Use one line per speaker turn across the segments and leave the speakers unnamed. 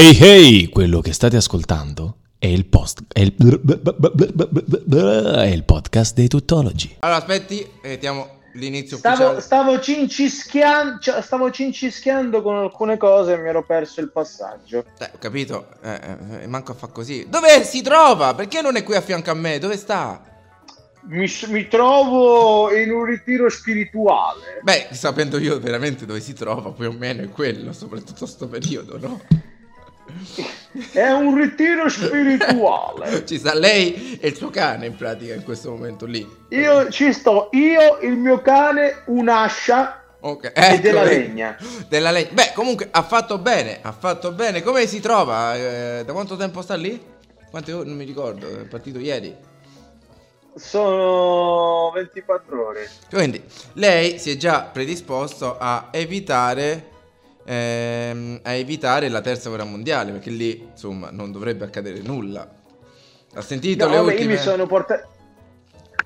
Hey hey, quello che state ascoltando è il post è il, è il podcast dei tuttologi.
Allora, aspetti, mettiamo l'inizio
Stavo, stavo, cincischian- cioè, stavo cincischiando con alcune cose e mi ero perso il passaggio.
Eh, ho capito, eh, eh, manco a fa così. Dove si trova? Perché non è qui a fianco a me? Dove sta?
Mi, mi trovo in un ritiro spirituale.
Beh, sapendo io veramente dove si trova, più o meno è quello, soprattutto sto periodo, no?
È un ritiro spirituale.
Ci sta lei e il suo cane in pratica in questo momento lì.
Io ci sto, io, il mio cane, un'ascia
Ok,
e della
ecco,
legna.
Della legna. Beh, comunque ha fatto bene, ha fatto bene. Come si trova? Eh, da quanto tempo sta lì? Quante ore? Non mi ricordo, è partito ieri.
Sono 24 ore.
Quindi lei si è già predisposto a evitare ehm, a evitare la terza guerra mondiale perché lì insomma non dovrebbe accadere nulla. Ha sentito
No,
le
vabbè,
ultime
io mi sono portato.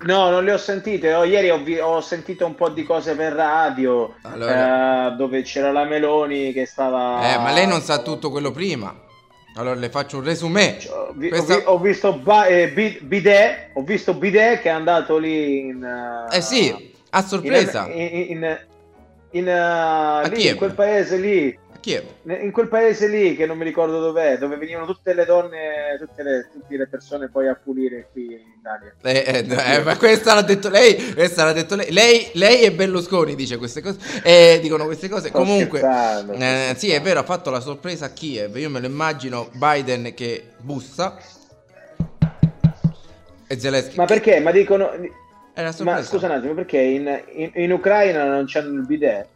No, non le ho sentite. Oh, ieri ho, vi- ho sentito un po' di cose per radio.
Allora-
eh, dove c'era la Meloni che stava.
Eh, ma lei non sa tutto quello prima. Allora le faccio un resumé.
Ho, vi- ho
Questa-
vi- ho visto Ba- eh, Bi- Bidet. Ho visto Bidet che è andato lì in.
Eh sì, a sorpresa.
In, in, in, in, eh, lì, in quel paese lì.
A Kiev.
In quel paese lì che non mi ricordo dov'è, dove venivano tutte le donne, tutte le, tutte le persone poi a pulire qui in Italia.
Eh, eh, eh, ma questa l'ha detto lei, questa l'ha detto lei. Lei, lei e Berlusconi dice queste cose. Eh, dicono queste cose.
Sto
Comunque, eh, sì, è vero, ha fatto la sorpresa a Kiev. Io me lo immagino Biden che bussa. E Zelensky.
Ma perché? Ma dicono. Ma scusa un attimo, perché in, in, in Ucraina non c'hanno il bidet?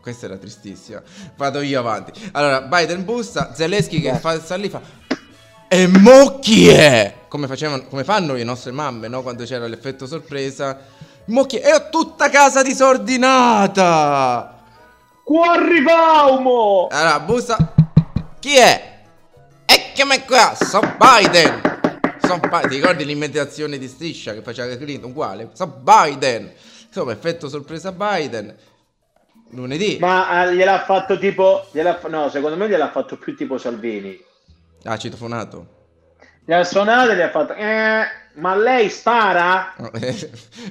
Questa era tristissima. Vado io avanti. Allora, Biden bussa, Zelensky che fa sta lì fa E mo chi è? Come, facevano, come fanno le nostre mamme, no? Quando c'era l'effetto sorpresa. Mo chi è? E ho tutta casa disordinata!
Qua arriviamo!
Allora, bussa. Chi è? Eccomi qua, sono Biden. Bi- Ti ricordi l'imitazione di striscia che faceva Clinton? Uguale. Sono Biden. Insomma, effetto sorpresa Biden. Lunedì.
Ma eh, gliel'ha fatto tipo. gliel'ha no, secondo me gliel'ha fatto più tipo Salvini.
Ah, citofonato.
Gli ha suonato e gli ha fatto. "Eh, ma lei spara?
No,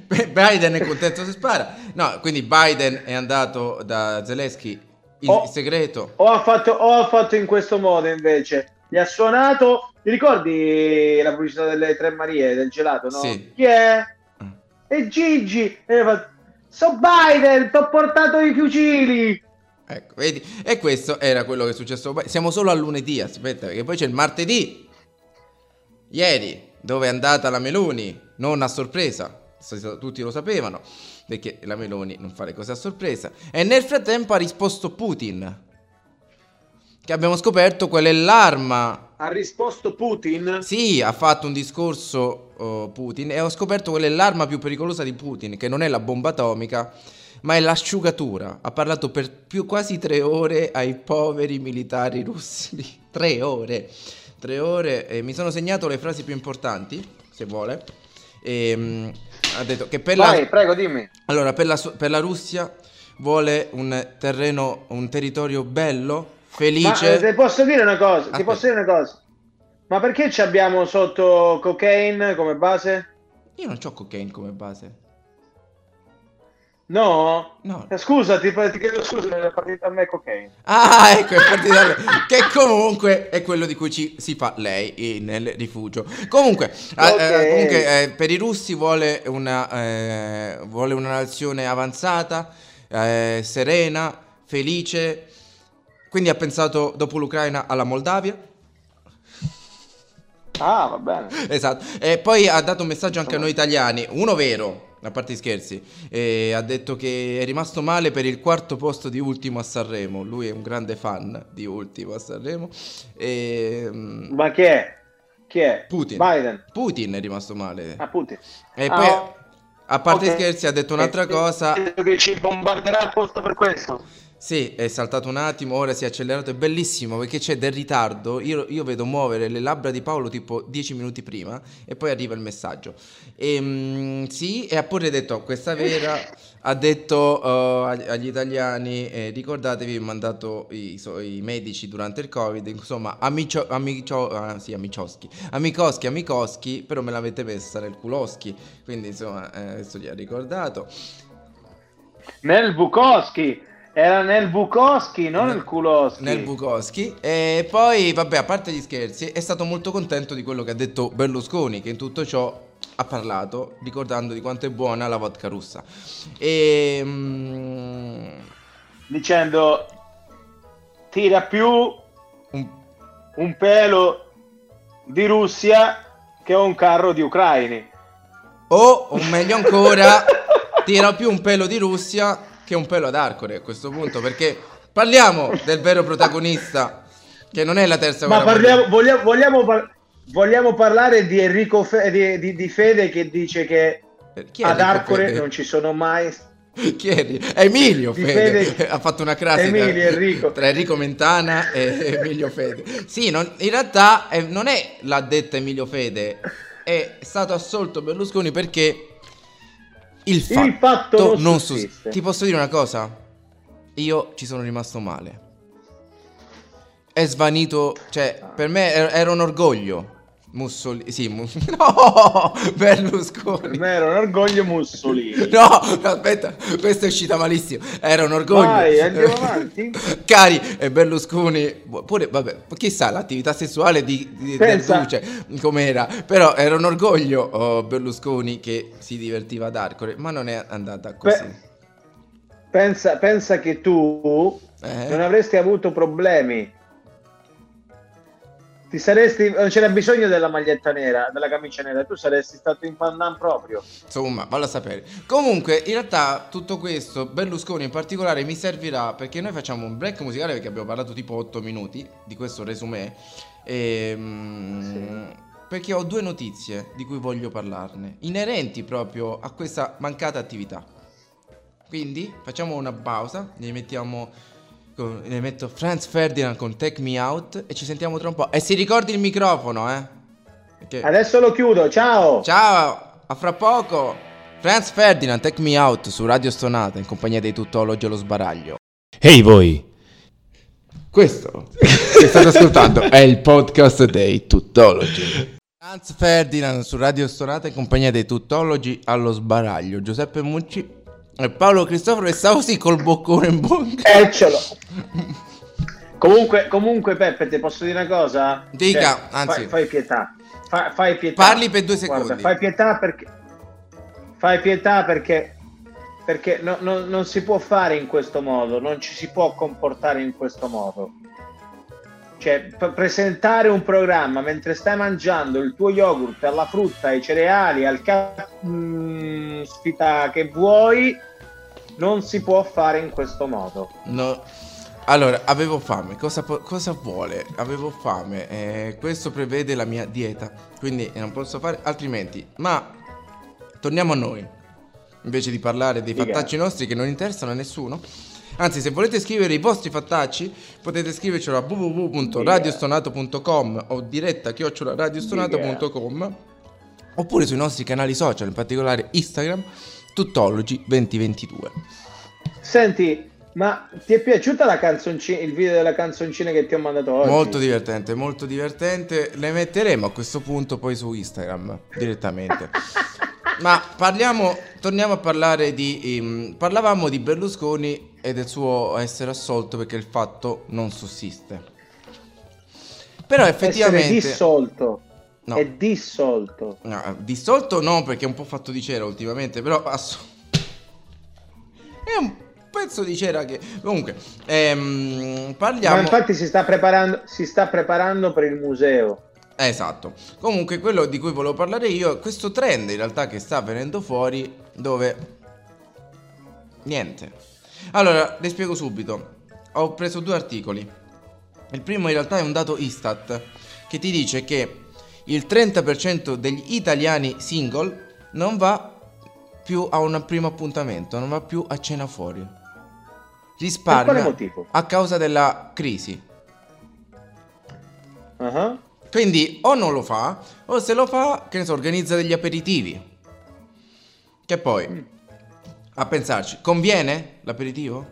Biden è contento se spara. No, quindi Biden è andato da Zelensky in
Oh.
segreto.
O ha, fatto, o ha fatto in questo modo invece? Gli ha suonato. Ti ricordi la pubblicità delle Tre Marie del gelato? No?
Sì.
Chi è?
Mm.
E Gigi. E fatto, So Biden, ti ho portato i fucili.
Ecco, vedi? E questo era quello che è successo. Siamo solo a lunedì, aspetta, perché poi c'è il martedì. Ieri, dove è andata la Meloni, non a sorpresa. Tutti lo sapevano, perché la Meloni non fa le cose a sorpresa. E nel frattempo ha risposto Putin. Che abbiamo scoperto qual è l'arma
Ha risposto Putin?
Sì, ha fatto un discorso oh, Putin e ho scoperto qual è l'arma più pericolosa di Putin, che non è la bomba atomica, ma è l'asciugatura. Ha parlato per più quasi tre ore ai poveri militari russi. tre ore. Tre ore. E mi sono segnato le frasi più importanti, se vuole. E, mm, ha detto che per
Vai,
la...
prego, dimmi.
Allora, per la, per la Russia vuole un terreno, un territorio bello, felice.
eh, ti posso dire una cosa? Ti
Aspetta.
posso dire una cosa? Ma perché ci abbiamo sotto cocaine come base?
Io non ho cocaine come base.
No?
No.
Eh, Scusa, ti, ti chiedo scusa, è partita a me cocaine.
Ah, ecco, è partito da lei. Che comunque è quello di cui ci, si fa lei nel rifugio. Comunque, eh,
Ok.
eh, comunque, eh, per i russi vuole una, eh, vuole una nazione avanzata, serena, felice. Quindi ha pensato dopo l'Ucraina alla Moldavia.
Ah, va bene.
Esatto. E poi ha dato un messaggio anche a noi italiani, uno vero, a parte gli scherzi. E ha detto che è rimasto male per il quarto posto di Ultimo a Sanremo. Lui è un grande fan di Ultimo a Sanremo. E, mm,
Ma chi è? Chi è?
Putin.
Biden.
Putin è rimasto male.
Ah, Putin.
E
Ah,
poi,
oh.
a parte gli
Ok.
scherzi, ha detto un'altra cosa.
credo che ci bombarderà apposta per questo.
Sì, è saltato un attimo, ora si è accelerato, è bellissimo perché c'è del ritardo, io, io vedo muovere le labbra di Paolo tipo 10 minuti prima e poi arriva il messaggio. E, mm, sì, e ha pure detto, questa vera, ha detto uh, ag- agli italiani, eh, ricordatevi, ho mandato i, so- i medici durante il Covid, insomma, amicio, amicio, ah, sì, amicioschi, amicoschi, amicoschi, però me l'avete messa nel culoschi, quindi insomma, eh, adesso gli ha ricordato.
Nel Bukowski. Era nel Bukowski, non
Nel-
Kulowski.
nel Bukowski e poi vabbè a parte gli scherzi è stato molto contento di quello che ha detto Berlusconi che in tutto ciò ha parlato ricordando di quanto è buona la vodka russa e mm,
Dicendo tira più
un-
un pelo di Russia che un carro di ucraini.
o o meglio ancora tira più un pelo di Russia che un pelo ad Arcore a questo punto perché parliamo del vero protagonista che non è la terza
Ma parliamo, vogliamo, vogliamo, par- vogliamo parlare di Enrico Fe- di, di- di Fede che dice che
è
ad Arcore
Fede?
non ci sono mai
Chi è? Emilio Fede.
Fede-
ha fatto una crasi tra,
Emilio, Enrico.
tra Enrico Mentana e Emilio Fede. Sì, non- in realtà eh, non è l'ha detta Emilio Fede, è stato assolto Berlusconi perché il fatto,
Il fatto non
non sus-
sussiste.
Ti posso dire una cosa? Io ci sono rimasto male. È svanito, cioè, per me era, era un orgoglio. Mussolini, sì, mu- no, Berlusconi.
per me era un orgoglio Mussolini.
No, aspetta, questa è uscita malissimo. Era un orgoglio.
Vai, andiamo avanti.
Cari e Berlusconi, pure, vabbè, chissà l'attività sessuale di, di del. Duce com'era, però era un orgoglio oh, Berlusconi che si divertiva ad Arcore, ma non è andata così.
Beh, pensa, pensa che tu
Eh?
non avresti avuto problemi. Ti saresti, non c'era bisogno della maglietta nera, della camicia nera, tu saresti stato in pandan proprio.
Insomma, vallo a sapere. Comunque, in realtà, tutto questo, Berlusconi in particolare, mi servirà perché noi facciamo un break musicale perché abbiamo parlato tipo 8 minuti di questo resumé. Ehm, Perché ho due notizie di cui voglio parlarne, inerenti proprio a questa mancata attività. Quindi facciamo una pausa, ne mettiamo. Con- Ne metto Franz Ferdinand con Take Me Out e ci sentiamo tra un po'. E si ricordi il microfono, eh? Perché-
Adesso lo chiudo, ciao!
Ciao, a fra poco. Franz Ferdinand, Take Me Out su Radio Stonata in compagnia dei tuttologi allo sbaraglio.
Ehi voi!
Questo che state ascoltando è il podcast dei tuttologi. Franz Ferdinand su Radio Stonata in compagnia dei tuttologi allo sbaraglio. Giuseppe Mucci e Paolo Cristoforo e Sausi col boccone in bocca.
Eccolo! Comunque, comunque, Peppe, ti posso dire una cosa?
Dica,
Cioè,
anzi.
Fai, fai pietà. Fa- fai pietà.
Parli per due secondi.
Guarda, fai pietà perché... Fai pietà perché... Perché no- no- non si può fare in questo modo, non ci si può comportare in questo modo. Cioè, p- presentare un programma mentre stai mangiando il tuo yogurt alla frutta, ai cereali, al caspita che vuoi, non si può fare in questo modo.
No. Allora, avevo fame. Cosa, cosa vuole? Avevo fame. eh, questo prevede la mia dieta. Quindi non posso fare altrimenti. Ma torniamo a noi. Invece di parlare dei
Dica.
fattacci nostri che non interessano a nessuno. Anzi, se volete scrivere i vostri fattacci, potete scrivercelo a www.radiostonato.com o diretta chiocciola radiostonato.com oppure sui nostri canali social, in particolare Instagram, Tuttologi 2022.
Senti, ma ti è piaciuta la canzoncina, il video della canzoncina che ti ho mandato oggi?
Molto divertente, molto divertente. Le metteremo a questo punto poi su Instagram direttamente. Ma parliamo, torniamo a parlare di. ehm, parlavamo di Berlusconi e del suo essere assolto perché il fatto non sussiste. Però
Essere
effettivamente.
dissolto.
No.
È dissolto.
No, dissolto no, perché è un po' fatto di cera ultimamente, però ass- è un pezzo di cera che comunque ehm, parliamo
Ma infatti si sta, preparando, si sta preparando per il museo.
Esatto. Comunque quello di cui volevo parlare io è questo trend in realtà che sta venendo fuori dove niente. Allora, le spiego subito. Ho preso due articoli. Il primo in realtà è un dato Istat che ti dice che il 30% degli italiani single non va più a un primo appuntamento, non va più a cena fuori. risparmia
Per quale motivo?
a causa della crisi.
Ah,
Quindi o non lo fa, o se lo fa, che ne so, organizza degli aperitivi. Che poi, a pensarci, conviene l'aperitivo?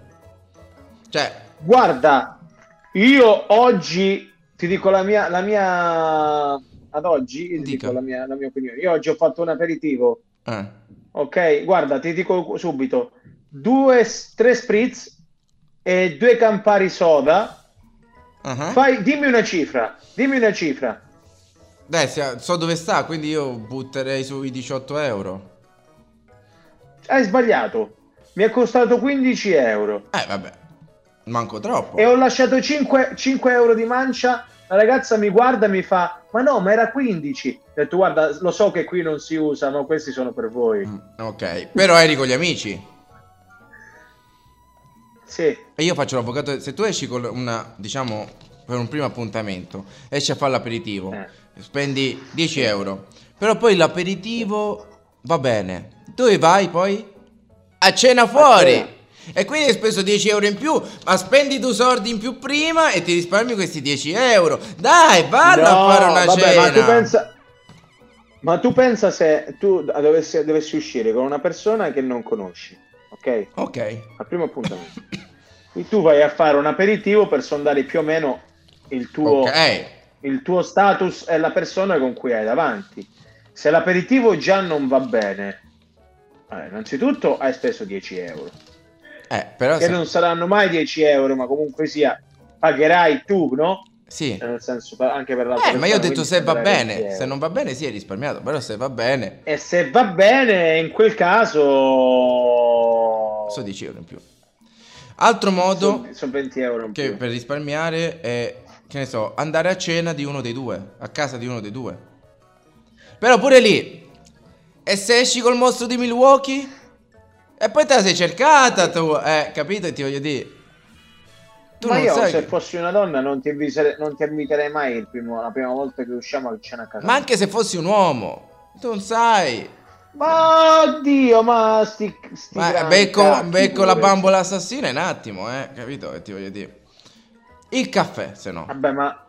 Cioè,
Guarda, io oggi ti dico la mia, la mia ad oggi dico la mia, la mia opinione. Io oggi ho fatto un aperitivo,
eh,
ok? Guarda, ti dico subito, due, tre spritz e due Campari soda.
ah.
Fai, dimmi una cifra, dimmi una cifra.
Sia- so dove sta, quindi io butterei sui 18 euro.
Hai sbagliato. Mi è costato 15 euro
Eh, vabbè, manco troppo.
e ho lasciato 5, 5 euro di mancia. La ragazza mi guarda e mi fa: Ma no, ma era 15. Ho detto: Guarda, lo so che qui non si usa, ma questi sono per voi.
Mm, Ok, però eri con gli amici.
Sì,
E io faccio l'avvocato. Se tu esci con una, diciamo, per un primo appuntamento, esci a fare l'aperitivo,
Eh.
spendi 10 euro. Però poi l'aperitivo va bene. Dove vai poi? A cena fuori.
cena.
E quindi hai speso 10 euro in più, ma spendi due soldi in più prima e ti risparmi questi 10 euro. Dai, valla
No,
a fare una
vabbè,
cena.
Ma tu pensa, ma tu pensa se tu dovessi, dovessi uscire con una persona che non conosci, ok?
Ok.
Al primo appuntamento. Quindi tu vai a fare un aperitivo per sondare più o meno il tuo,
Ok.
il tuo status e la persona con cui hai davanti. Se l'aperitivo già non va bene, eh, innanzitutto hai speso 10 euro,
Eh, però
che
se-
non saranno mai 10 euro, ma comunque sia, pagherai tu, no?
Sì.
Eh, Nel senso, anche per l'altra
Eh, ma io ho detto se va
pagherai 20
bene, se non va bene sì è risparmiato, però se va bene,
E se va bene, in quel caso...
so 10 euro in più. Altro modo
Sono, sono 20 euro in
che
più.
per risparmiare è, che ne so, andare a cena di uno dei due, a casa di uno dei due. Però pure lì, e se esci col mostro di Milwaukee? E poi te la sei cercata tu, eh, capito? Ti voglio dire. Tu
Ma io se
che-
fossi una donna non ti, inviterei, non ti inviterei mai il primo- la prima volta che usciamo a cena a casa.
Ma anche se fossi un uomo, tu non sai.
Ma oddio, ma sti, sti
Ma becco,
cacchi
becco la bambola assassina in un attimo, eh, capito che ti voglio dire? Il caffè, se no.
Vabbè, ma,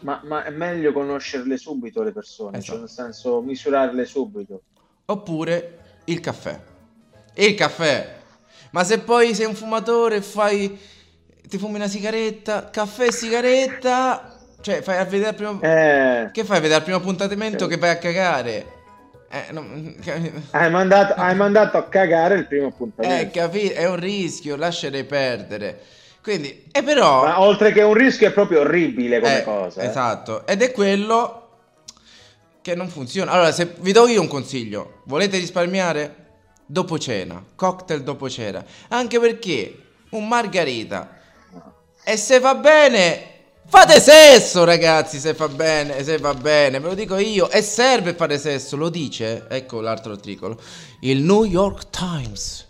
ma, ma è meglio conoscerle subito le persone,
Esatto.
cioè nel senso misurarle subito.
Oppure il caffè. Il caffè. Ma se poi sei un fumatore e fai. Ti fumi una sigaretta, caffè e sigaretta. Cioè, fai a vedere al primo.
Eh,
Che fai a vedere al primo appuntamento
Sì.
che vai a cagare? Eh, non-
hai, mandato, hai mandato a cagare il primo
eh,
appuntamento.
capito? È un rischio, lascerei perdere. Quindi, e però.
Ma oltre che un rischio è proprio orribile come
Eh,
cosa. eh.
Esatto, ed è quello che non funziona. Allora, se vi do io un consiglio, volete risparmiare? Dopo cena, cocktail dopo cena. Anche perché un margarita e se va bene fate sesso, ragazzi, se va bene, se va bene, ve lo dico io, e serve fare sesso, lo dice, ecco l'altro articolo, il New York Times.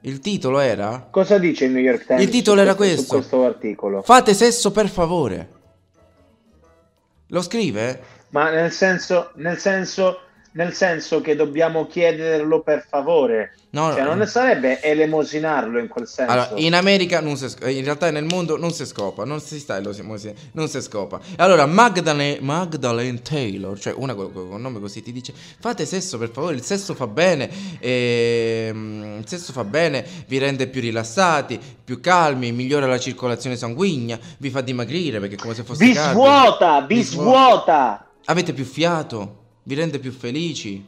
Il titolo era
Cosa dice il New York Times?
Il titolo era
questo,
questo.
Questo articolo.
Fate sesso per favore. Lo scrive?
Ma nel senso, nel senso, nel senso che dobbiamo chiederlo per favore.
No,
Cioè,
no.
non sarebbe elemosinarlo in quel senso.
Allora, in America non si sc- in realtà nel mondo non si scopa, non si sta elemosi- non si scopa. Allora Magdalene, Magdalene Taylor, cioè una con, con nome così ti dice "Fate sesso per favore, il sesso fa bene, ehm, il sesso fa bene, vi rende più rilassati, più calmi, migliora la circolazione sanguigna, vi fa dimagrire perché è come se fosse
vi
caldo.
svuota, vi
Vi
svuota.
Avete più fiato, vi rende più felici.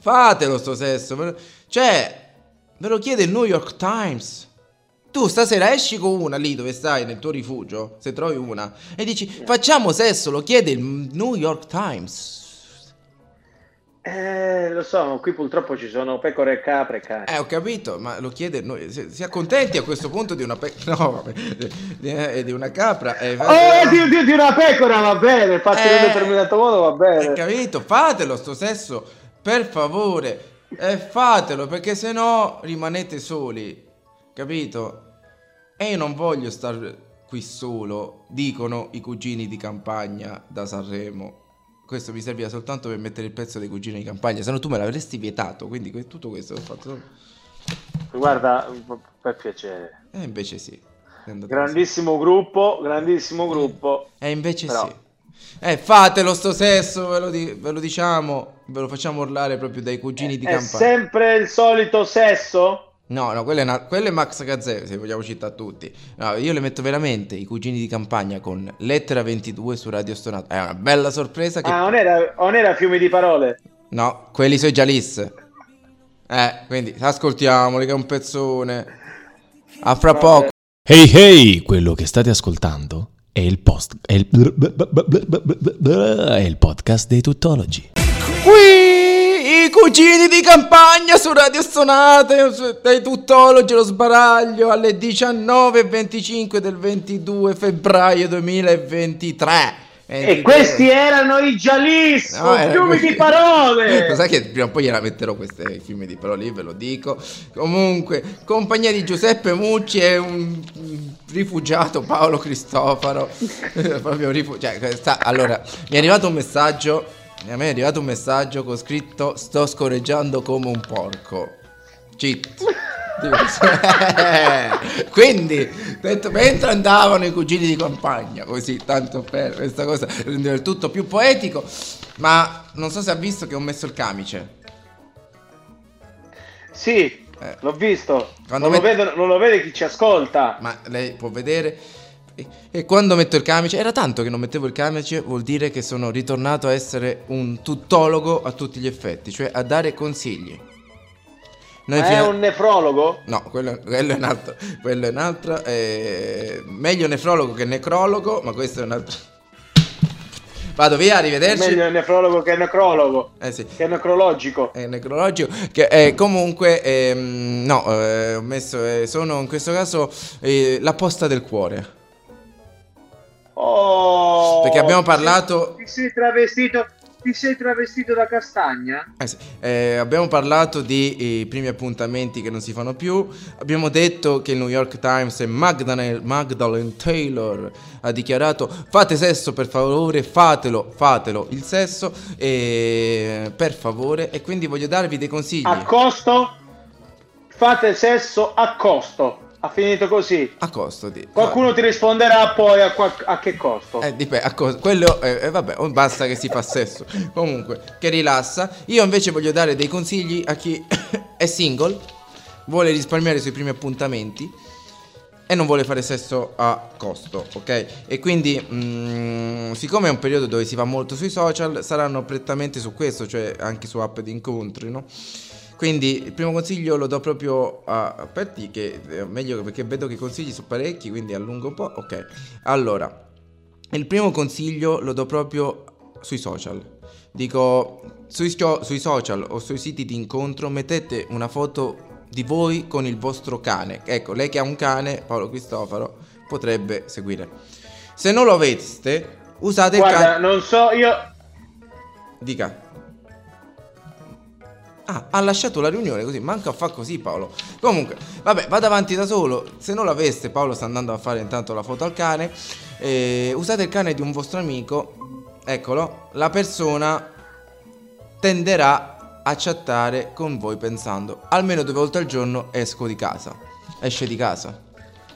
Fatelo sto sesso. Cioè, ve lo chiede il New York Times. Tu stasera esci con una lì dove stai, nel tuo rifugio, se trovi una, e dici facciamo sesso, lo chiede il New York Times.
Eh, lo so, qui purtroppo ci sono pecore e capre, cani.
Eh, ho capito, ma lo chiede noi. Si, si accontenti a questo punto di una pe- No, vabbè, di, eh, di una capra. eh,
Oh, di, di- di una pecora va bene, fatto in
Eh,
un determinato modo va bene.
Hai capito? Fatelo sto sesso, per favore. E fatelo, perché se no rimanete soli. Capito? E io non voglio stare qui solo, dicono i cugini di campagna da Sanremo. Questo mi serviva soltanto per mettere il pezzo dei cugini di campagna, se no tu me l'avresti vietato, quindi tutto questo l'ho fatto solo-
Guarda, per piacere.
E invece sì. è
Grandissimo gruppo, grandissimo
così.
gruppo.
E invece
Però-
sì. Eh, fatelo sto sesso, ve lo, di- ve lo diciamo, ve lo facciamo urlare proprio dai cugini di
È
campagna.
sempre il solito sesso?
No, no, quello è, una- quello è Max Gazzè, se vogliamo citare tutti. No, io le metto veramente i cugini di campagna con Lettera 22 su Radio Stonato. È una bella sorpresa che...
Ah, non era, non era fiumi di parole?
No, quelli sono i Jalis. Eh, quindi ascoltiamoli che è un pezzone. A fra
Vabbè.
poco.
Hey hey, quello che state ascoltando è il post è il, è il podcast dei tuttologi.
Qui cugini di campagna su Radio Stonate su- dai tuttologi lo sbaraglio alle 19.25 del 22 febbraio 2023.
E questi erano i Jalis,
No, era
fiumi di parole!
Lo sai che prima o poi gliela metterò queste fiumi di parole, lì, ve lo dico. Comunque, compagnia di Giuseppe Mucci e un rifugiato Paolo Cristofaro. Proprio rifu- cioè, sta- allora, mi è arrivato un messaggio. A me è arrivato un messaggio con scritto sto scorreggiando come un porco. Cheat. Quindi, detto, mentre andavano i cugini di campagna, così, tanto per questa cosa rendeva il tutto più poetico, ma non so se ha visto che ho messo il camice.
Sì,
Eh.
l'ho visto. Non, lo
met-
vedo- non lo vede chi ci ascolta.
Ma lei può vedere. E, quando metto il camice, era tanto che non mettevo il camice, vuol dire che sono ritornato a essere un tuttologo a tutti gli effetti, cioè a dare consigli. Noi
Ma è
fino-
un nefrologo?
No, quello, quello è un altro. Quello è un altro. eh, meglio nefrologo che necrologo, ma questo è un altro. Vado via, arrivederci.
Meglio nefrologo che necrologo.
Eh sì.
Che necrologico.
È necrologico. Che eh, comunque, ehm, no, eh, ho messo. eh, sono in questo caso eh, la posta del cuore.
Oh,
Perché abbiamo
ti sei-
parlato-
Ti sei travestito. Ti sei travestito da castagna?
Eh sì, eh, abbiamo parlato di eh, primi appuntamenti che non si fanno più. Abbiamo detto che il New York Times e Magdalene, Magdalene Taylor ha dichiarato: fate sesso per favore, fatelo, fatelo il sesso, eh, per favore. E quindi voglio darvi dei consigli.
A costo? Fate sesso a costo. Ha finito così.
A costo di.
Qualcuno ti risponderà poi a, qua- a che costo.
Eh, dipende, a cosa- quello, eh, eh, vabbè, oh, basta che si fa sesso. Comunque, che rilassa. Io invece voglio dare dei consigli a chi è single, vuole risparmiare sui primi appuntamenti e non vuole fare sesso a costo, ok? E quindi, mm, siccome è un periodo dove si va molto sui social, saranno prettamente su questo, cioè anche su app di incontri, no? Quindi il primo consiglio lo do proprio a, Petti, che è meglio perché vedo che i consigli sono parecchi, quindi allungo un po'. Ok, allora, il primo consiglio lo do proprio sui social. Dico, sui, sui social o sui siti di incontro mettete una foto di voi con il vostro cane. Ecco, lei che ha un cane, Paolo Cristofaro, potrebbe seguire. Se non lo aveste, usate il
Guarda,
cane...
non so, io
Dica. Ah, ha lasciato la riunione così, manca a fa così Paolo. Comunque, vabbè, vado avanti da solo. Se non l'aveste, Paolo sta andando a fare intanto la foto al cane. Eh, usate il cane di un vostro amico. Eccolo, la persona tenderà a chattare con voi pensando almeno due volte al giorno esco di casa. Esce di casa.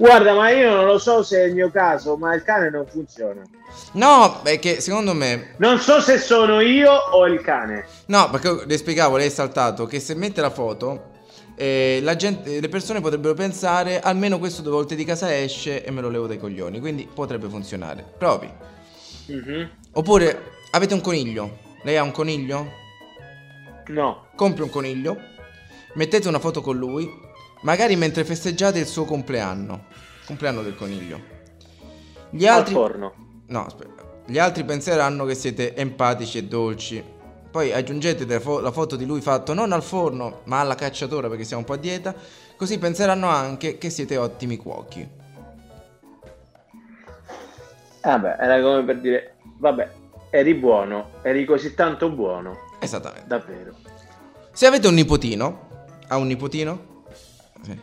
Guarda, ma io non lo so se è il mio caso, ma il cane non funziona.
No, perché secondo me
Non so se sono io o il cane.
No, perché le spiegavo, lei è saltato che se mette la foto, eh, la gente, le persone potrebbero pensare almeno questo due volte di casa esce e me lo levo dai coglioni. Quindi potrebbe funzionare. Provi.
Mhm.
Oppure avete un coniglio. Lei ha un coniglio?
No.
Compri un coniglio, mettete una foto con lui, magari mentre festeggiate il suo compleanno. Compleanno del coniglio. Gli altri...
Al forno.
No, aspetta. Gli altri penseranno che siete empatici e dolci. Poi aggiungete la, fo- la foto di lui fatto non al forno, ma alla cacciatora perché siamo un po' a dieta. Così penseranno anche che siete ottimi cuochi.
Vabbè, era come per dire, vabbè, eri buono, eri così tanto buono,
Esattamente.
davvero.
Se avete un nipotino, ha un nipotino? Sì.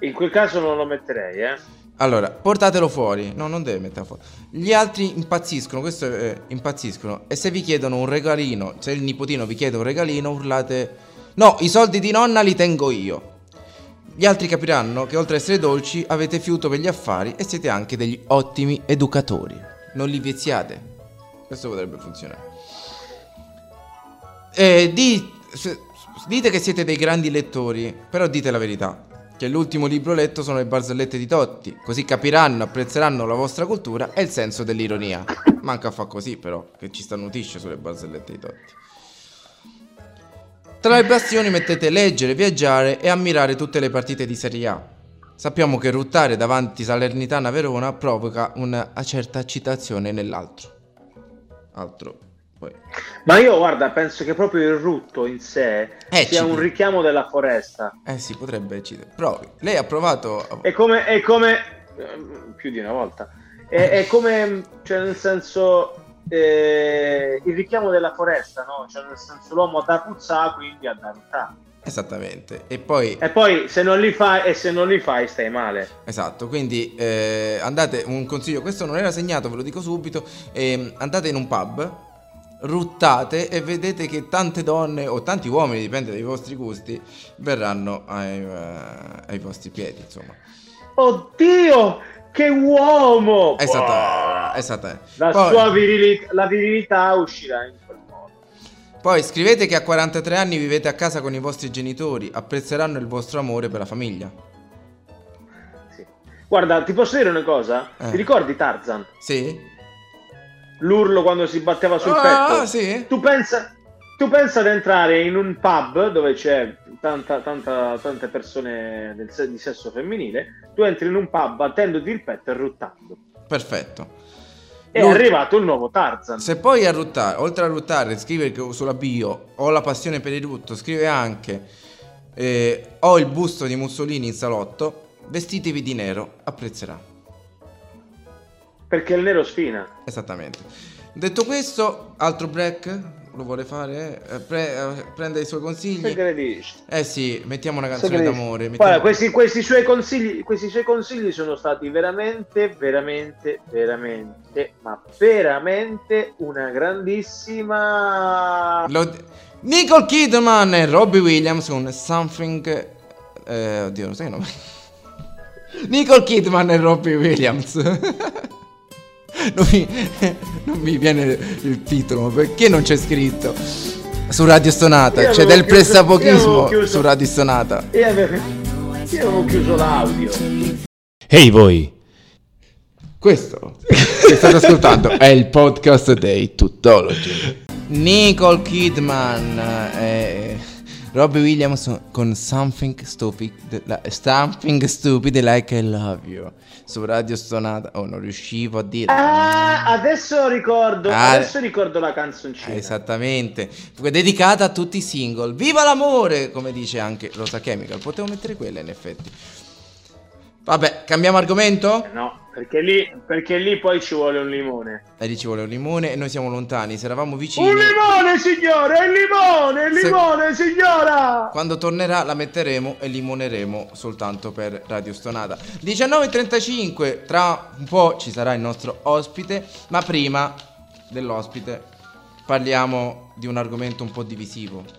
In quel caso non lo metterei, eh.
Allora, portatelo fuori. No, non deve metterlo fuori. Gli altri impazziscono, questo è, impazziscono. E se vi chiedono un regalino, se il nipotino vi chiede un regalino, urlate: No, i soldi di nonna li tengo io. Gli altri capiranno che oltre a essere dolci avete fiuto per gli affari e siete anche degli ottimi educatori. Non li viziate. Questo potrebbe funzionare. Eh, di- se- dite che siete dei grandi lettori, però dite la verità. Che l'ultimo libro letto sono le barzellette di Totti, così capiranno, apprezzeranno la vostra cultura e il senso dell'ironia. Manca a fa così però, che ci starnutisce sulle barzellette di Totti. Tra le passioni mettete leggere, viaggiare e ammirare tutte le partite di Serie A. Sappiamo che ruttare davanti Salernitana Verona provoca una certa eccitazione nell'altro. Altro. Poi.
Ma io guarda, penso che proprio il rutto in sé
Eh,
sia un richiamo della foresta.
Eh sì, potrebbe eccitare. Provi. Lei ha provato...
È come, è come ehm, più di una volta. È, è come, cioè nel senso, eh, il richiamo della foresta, no? Cioè nel senso l'uomo da puzza, quindi a da ruttare.
Esattamente. E poi...
E poi se non li fai, e se non li fai stai male.
Esatto, quindi eh, andate, un consiglio, questo non era segnato, ve lo dico subito, ehm, andate in un pub, ruttate e vedete che tante donne o tanti uomini, dipende dai vostri gusti, verranno ai, eh, ai vostri piedi, insomma.
Oddio, che uomo!
Esattamente. esattamente.
La
Poi,
sua virilità, la virilità uscirà in quel modo.
poi scrivete che a 43 anni vivete a casa con i vostri genitori, apprezzeranno il vostro amore per la famiglia.
Sì. Guarda, ti posso dire una cosa?
Eh.
Ti ricordi Tarzan?
Sì?
L'urlo quando si batteva sul
Ah,
petto?
sì?
Tu pensa, tu pensa ad entrare in un pub dove c'è tanta, tanta- tante persone del di sesso femminile, tu entri in un pub battendoti il petto e ruttando.
Perfetto.
È
Lui-
arrivato il nuovo Tarzan.
Se poi a ruttare, oltre a ruttare, scrive che sulla bio ho la passione per il rutto, scrive anche eh, ho il busto di Mussolini in salotto, vestitevi di nero, apprezzerà.
Perché il nero sfina.
Esattamente. Detto questo, altro break? Lo vuole fare? Eh, pre- eh, prende i suoi
Che
consigli? Eh sì, mettiamo una
Che
canzone d'amore.
Guarda,
mettiamo-
questi, questi suoi consigli, questi suoi consigli sono stati veramente, veramente, veramente, ma veramente una grandissima.
Lo- Nicole Kidman e Robbie Williams con Something... Eh, oddio, non sai il nome? Nicole Kidman e Robbie Williams. non, mi, non mi viene il titolo, ma perché non c'è scritto? Su Radio Stonata,
Io
c'è
avevo
del
chiuso- chiuso-
su Radio Stonata.
Io avevo, io avevo chiuso l'audio.
Ehi voi!
Questo che state ascoltando è il podcast dei Tuttologi. Nicole Kidman e Robbie Williams con Something Stupid, Something Stupid Like I Love You su Radio Stonata. Oh, non riuscivo a dire.
Ah, adesso ricordo,
Ah,
adesso ricordo la canzoncina.
Esattamente, dedicata a tutti i single. Viva l'amore, come dice anche Rosa Chemical. Potevo mettere quella in effetti. Vabbè, cambiamo argomento?
No, perché lì, perché lì poi ci vuole un limone.
E lì ci vuole un limone e noi siamo lontani. Se eravamo vicini,
Un limone, signore, il limone, il
Se-
limone, signora!
quando tornerà la metteremo e limoneremo soltanto per Radio Stonata. 19.35, tra un po' ci sarà il nostro ospite, ma prima dell'ospite parliamo di un argomento un po' divisivo.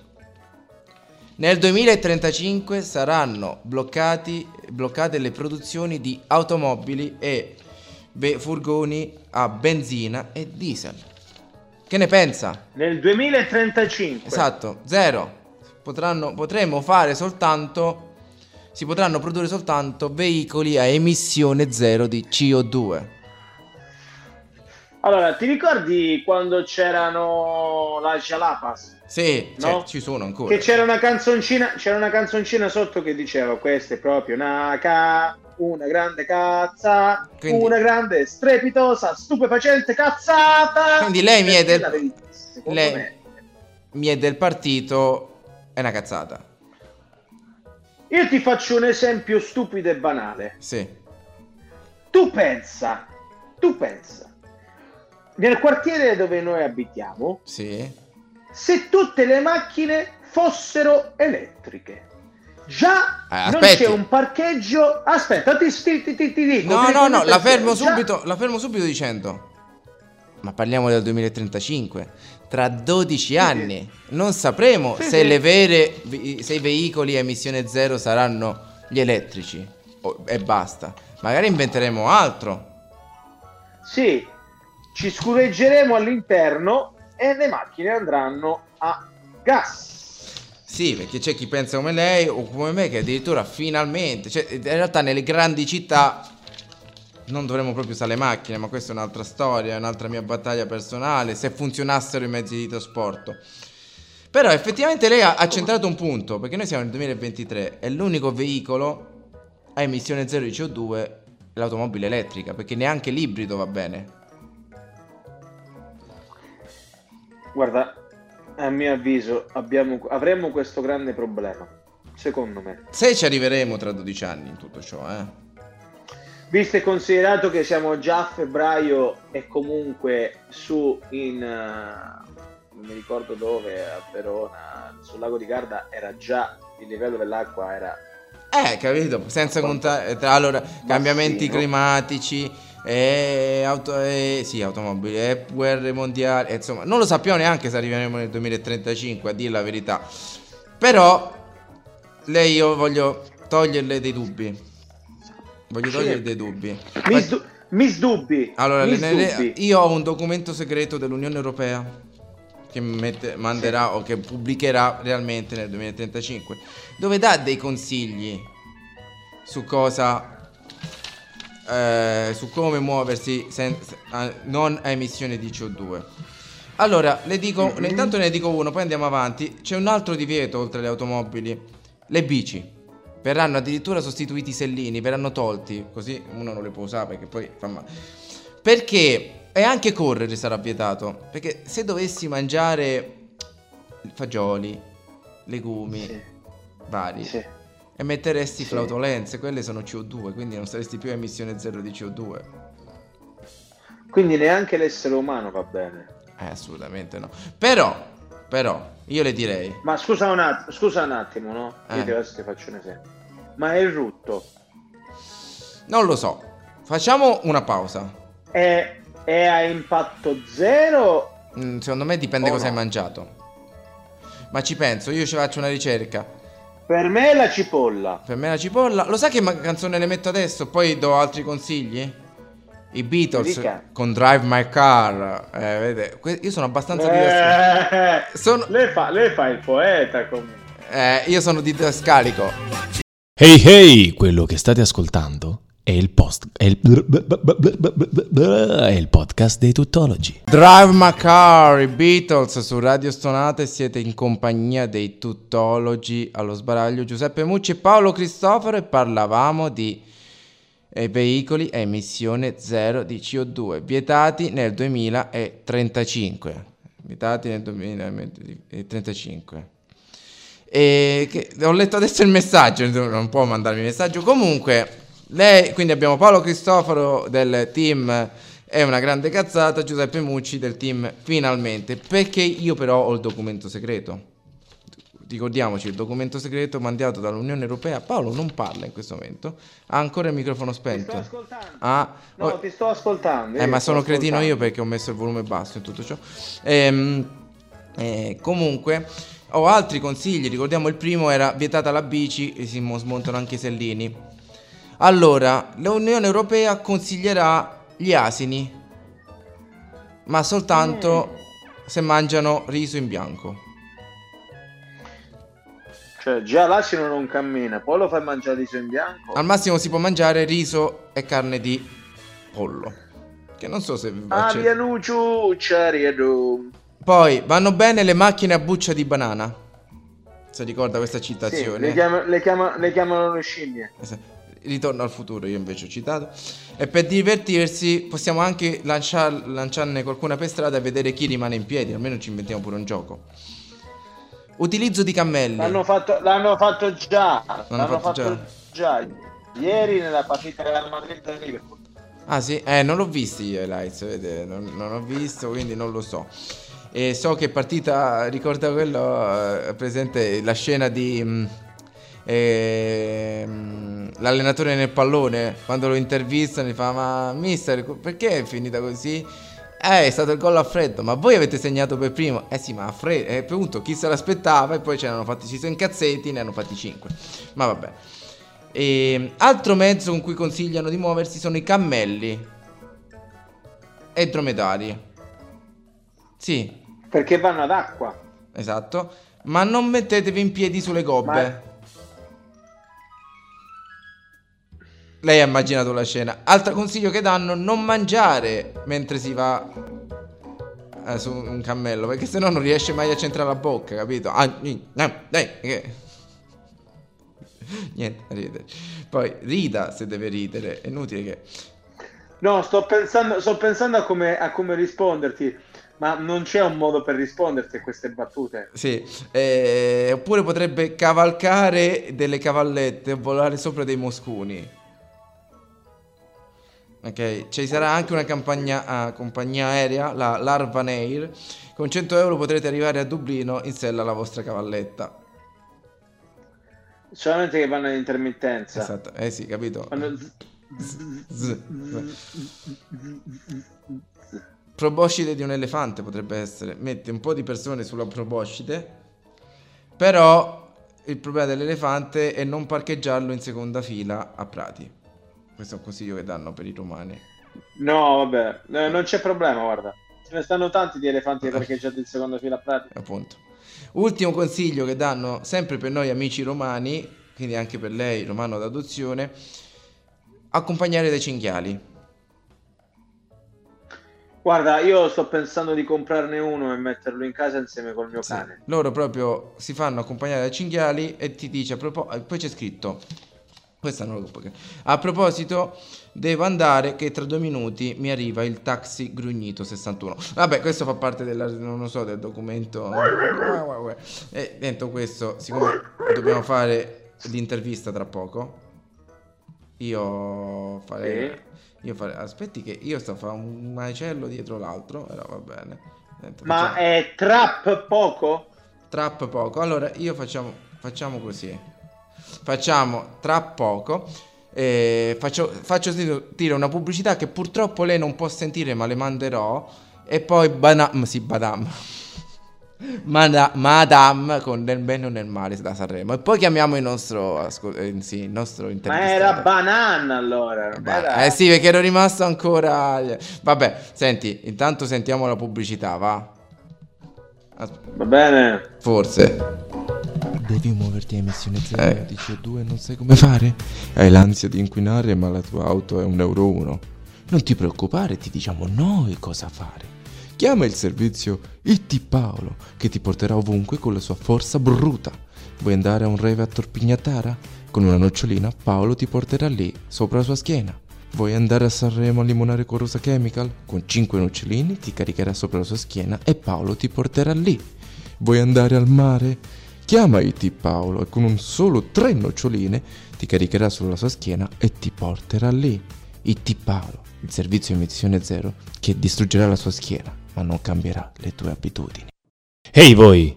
Nel 2035 saranno bloccati, bloccate le produzioni di automobili e furgoni a benzina e diesel. Che ne pensa?
Nel 2035.
Esatto, zero. Potranno, potremo fare soltanto. Si potranno produrre soltanto veicoli a emissione zero di CO2.
Allora, ti ricordi quando c'erano la Jalapas?
Sì,
No?
ci sono ancora.
Che c'era una canzoncina, c'era una canzoncina sotto che diceva questa è proprio una ca... una grande cazza,
Quindi-
una grande strepitosa, stupefacente cazzata.
Quindi lei mi è del- lei-
me,
Mi è del partito. È una cazzata.
Io ti faccio un esempio stupido e banale.
Sì.
Tu pensa, tu pensa, nel quartiere dove noi abitiamo,
Sì.
se tutte le macchine fossero elettriche. Già
Eh,
non c'è un parcheggio. Aspetta, ti, ti, ti, ti- dico.
No, no, no, la fermo subito. La fermo subito dicendo. Ma parliamo del 2035. Tra 12 anni non sapremo
Sì,
se
sì.
le vere se i veicoli a emissione zero saranno gli elettrici e basta. Magari inventeremo altro.
Sì, ci scureggeremo all'interno e le macchine andranno a gas.
Sì, perché c'è chi pensa come lei o come me che addirittura finalmente, cioè in realtà nelle grandi città non dovremmo proprio usare le macchine, ma questa è un'altra storia, è un'altra mia battaglia personale, se funzionassero i mezzi di trasporto. Però effettivamente lei ha, centrato un punto, perché noi siamo nel 2023 e l'unico veicolo a emissione zero di CO2 è l'automobile elettrica, perché neanche l'ibrido va bene.
Guarda, a mio avviso abbiamo, avremmo questo grande problema, secondo me.
Se ci arriveremo tra 12 anni in tutto ciò, eh.
Visto e considerato che siamo già a febbraio e comunque su in... eh, non mi ricordo dove, a Verona, sul lago di Garda era già il livello dell'acqua era
Eh, capito? Senza contare. tra- Allora, cambiamenti
sì, no?
climatici. E auto, e- sì, automobili, e guerre mondiali, e insomma, non lo sappiamo neanche se arriveremo nel 2035, a dire la verità. Però, lei io voglio toglierle dei dubbi. Voglio toglierle dei dubbi.
Miss, Du- Miss Dubbi.
Allora,
Miss
nelle-
Dubbi.
io ho un documento segreto dell'Unione Europea che mette- manderà o che pubblicherà realmente nel 2035, dove dà dei consigli su cosa, eh, su come muoversi senza, a- non a emissioni di CO2. Allora, le dico,
Mhm.
intanto ne dico uno, poi andiamo avanti. C'è un altro divieto oltre alle automobili, le bici. Verranno addirittura sostituiti i sellini, verranno tolti, così uno non le può usare perché poi fa male. Perché e anche correre sarà vietato, perché se dovessi mangiare fagioli, legumi
Sì,
vari
sì.
emetteresti
Sì.
flautolenze, quelle sono CO2, quindi non saresti più a emissione zero di CO2.
Quindi neanche l'essere umano va bene.
Eh, assolutamente no. Però, però, io le direi,
Ma scusa un attimo, scusa un attimo, no? Io
Eh.
ti adesso ti faccio un esempio. Ma è il rutto.
non lo so, facciamo una pausa.
È, è a impatto zero?
Mm, secondo me dipende cosa
no.
hai mangiato. Ma ci penso, io ci faccio una ricerca.
Per me è la cipolla.
Per me la cipolla. Lo sai che ma- canzone le metto adesso? Poi do altri consigli? I Beatles
Dica.
con Drive My Car. Eh, vedete, que- io sono abbastanza didascalico.
Eh,
Sono-
lei, fa, lei fa il poeta comunque.
Eh, io sono didascalico.
Hey hey, quello che state ascoltando è il post è il, è il podcast dei tuttologi.
Drive My Car, i Beatles su Radio Stonate. Siete in compagnia dei tuttologi allo sbaraglio Giuseppe Mucci e Paolo Cristoforo. E parlavamo di eh, veicoli a emissione zero di CO2 vietati nel 2035. Vietati nel 2035. E ho letto adesso il messaggio, non può mandarmi il messaggio. Comunque, lei, quindi abbiamo Paolo Cristoforo del team È una grande cazzata, Giuseppe Mucci del team Finalmente. Perché io però ho il documento segreto. Ricordiamoci, il documento segreto mandato dall'Unione Europea. Paolo non parla in questo momento, ha ancora il microfono
Ti sto
spento.
ascoltando.
Ah,
No,
oh-
ti sto ascoltando.
eh, ma sono cretino io perché ho messo il volume basso in tutto ciò. Ehm, eh, comunque, ho altri consigli. Ricordiamo il primo era vietata la bici e si mo- smontano anche i sellini. Allora, l'Unione Europea consiglierà gli asini, ma soltanto se mangiano riso in bianco.
Cioè, già l'asino non cammina, poi lo fai mangiare riso in bianco.
Al massimo si può mangiare riso e carne di pollo. Che non so se
Ah,
c'è-
via Nuciuccia, riedu.
Poi vanno bene le macchine a buccia di banana. Se ricorda questa
Sì,
citazione.
le, chiama- le chiama- le chiamano le scimmie.
Ritorno al futuro, io invece ho citato. E per divertirsi possiamo anche lanciar- lanciarne qualcuna per strada e vedere chi rimane in piedi. Almeno ci inventiamo pure un gioco. Utilizzo di cammelli.
L'hanno fatto, l'hanno fatto già. L'hanno,
fatto
fatto, già. Ieri nella partita Real Madrid e Liverpool.
Ah sì? Eh, non l'ho visto io i lights, vedete, non, non ho visto, quindi non lo so. E so che partita, ricorda quello, eh, presente la scena di... mm, ehm, l'allenatore nel pallone, quando lo intervistano, gli fa, ma mister, perché è finita così? Eh, è stato il gol a freddo, ma voi avete segnato per primo? Eh sì, ma a freddo, eh, appunto, chi se l'aspettava e poi ce ne hanno fatti, ci sono incazzetti, ne hanno fatti 5. Ma vabbè. E altro mezzo con cui consigliano di muoversi sono i cammelli e i dromedari. Sì,
Perché vanno ad acqua.
esatto. Ma non mettetevi in piedi sulle gobbe.
Ma-
Lei ha immaginato la scena. Altro consiglio che danno: non mangiare mentre si va eh, su un cammello, perché sennò non riesce mai a centrare la bocca, capito? Ah, no, dai, che- Niente, ridere. Poi rida se deve ridere, è inutile che...
No, sto pensando, sto pensando a, come, a come risponderti, ma non c'è un modo per risponderti a queste battute.
Sì, eh, oppure potrebbe cavalcare delle cavallette o volare sopra dei moscuni. Ok, ci sarà anche una campagna, ah, compagnia aerea, la Larvan Air. Con 100 euro potrete arrivare a Dublino in sella alla vostra cavalletta.
Solamente che vanno in intermittenza.
Esatto, eh sì, capito.
Vanno
Proboscide di un elefante potrebbe essere. Mette un po' di persone sulla proboscide. Però il problema dell'elefante è non parcheggiarlo in seconda fila a Prati. Questo è un consiglio che danno per i romani.
No, vabbè, eh, non c'è problema, guarda. Ce ne stanno tanti di elefanti parcheggiati in seconda fila a Prati.
Appunto. Ultimo consiglio che danno sempre per noi amici romani, quindi anche per lei, romano d'adozione, accompagnare dei cinghiali.
Guarda, io sto pensando di comprarne uno e metterlo in casa insieme col mio
Sì,
cane.
Loro proprio si fanno accompagnare dai cinghiali e ti dice a proposito, poi c'è scritto, questa non lo perché- a proposito devo andare che tra due minuti mi arriva il taxi grugnito 61. Vabbè, questo fa parte della, non lo so, del documento. E detto questo, siccome dobbiamo fare l'intervista tra poco, io farei...
Sì.
Io farei, aspetti che io sto a fare un macello dietro l'altro, però va bene. Niente,
Ma
facciamo-
è trap poco?
Trap poco. Allora, io facciamo, facciamo così. Facciamo tra poco. eh, faccio, faccio sentire una pubblicità che purtroppo lei non può sentire, ma le manderò. E poi Bana- sì, Badam. Mada- Madame con nel bene o nel male da Sanremo. E poi chiamiamo il nostro, ascol- eh, sì, il nostro
Ma era banana allora.
Beh,
era-
Eh sì, perché ero rimasto ancora. Vabbè, senti, intanto sentiamo la pubblicità, va. As-
Va bene.
Forse. Devi muoverti a emissione zero di CO2 e non sai come fare? Hai l'ansia di inquinare ma la tua auto è un euro uno. Non ti preoccupare, ti diciamo noi cosa fare. Chiama il servizio IT Paolo che ti porterà ovunque con la sua forza bruta. Vuoi andare a un rave a Torpignatara? Con una nocciolina Paolo ti porterà lì, sopra la sua schiena. Vuoi andare a Sanremo a limonare con Rosa Chemical? Con 5 nocciolini ti caricherà sopra la sua schiena e Paolo ti porterà lì. Vuoi andare al mare? Chiama IT Paolo e con un solo tre noccioline ti caricherà sulla sua schiena e ti porterà lì. IT Paolo, il servizio emissione zero che distruggerà la sua schiena, ma non cambierà le tue abitudini.
Ehi voi!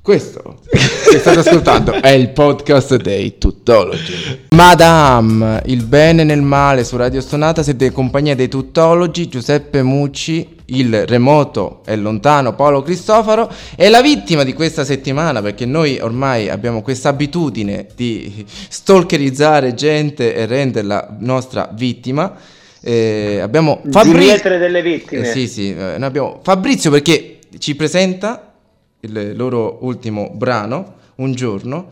Questo che state ascoltando è il podcast dei Tuttologi. Madame, il bene nel male su Radio Stonata siete in compagnia dei Tuttologi, Giuseppe Mucci, il remoto e lontano Paolo Cristofaro e la vittima di questa settimana perché noi ormai abbiamo questa abitudine di stalkerizzare gente e renderla nostra vittima. Eh, abbiamo Fabrizio
delle vittime.
eh, sì, sì, eh, abbiamo Fabrizio perché ci presenta il loro ultimo brano, un giorno,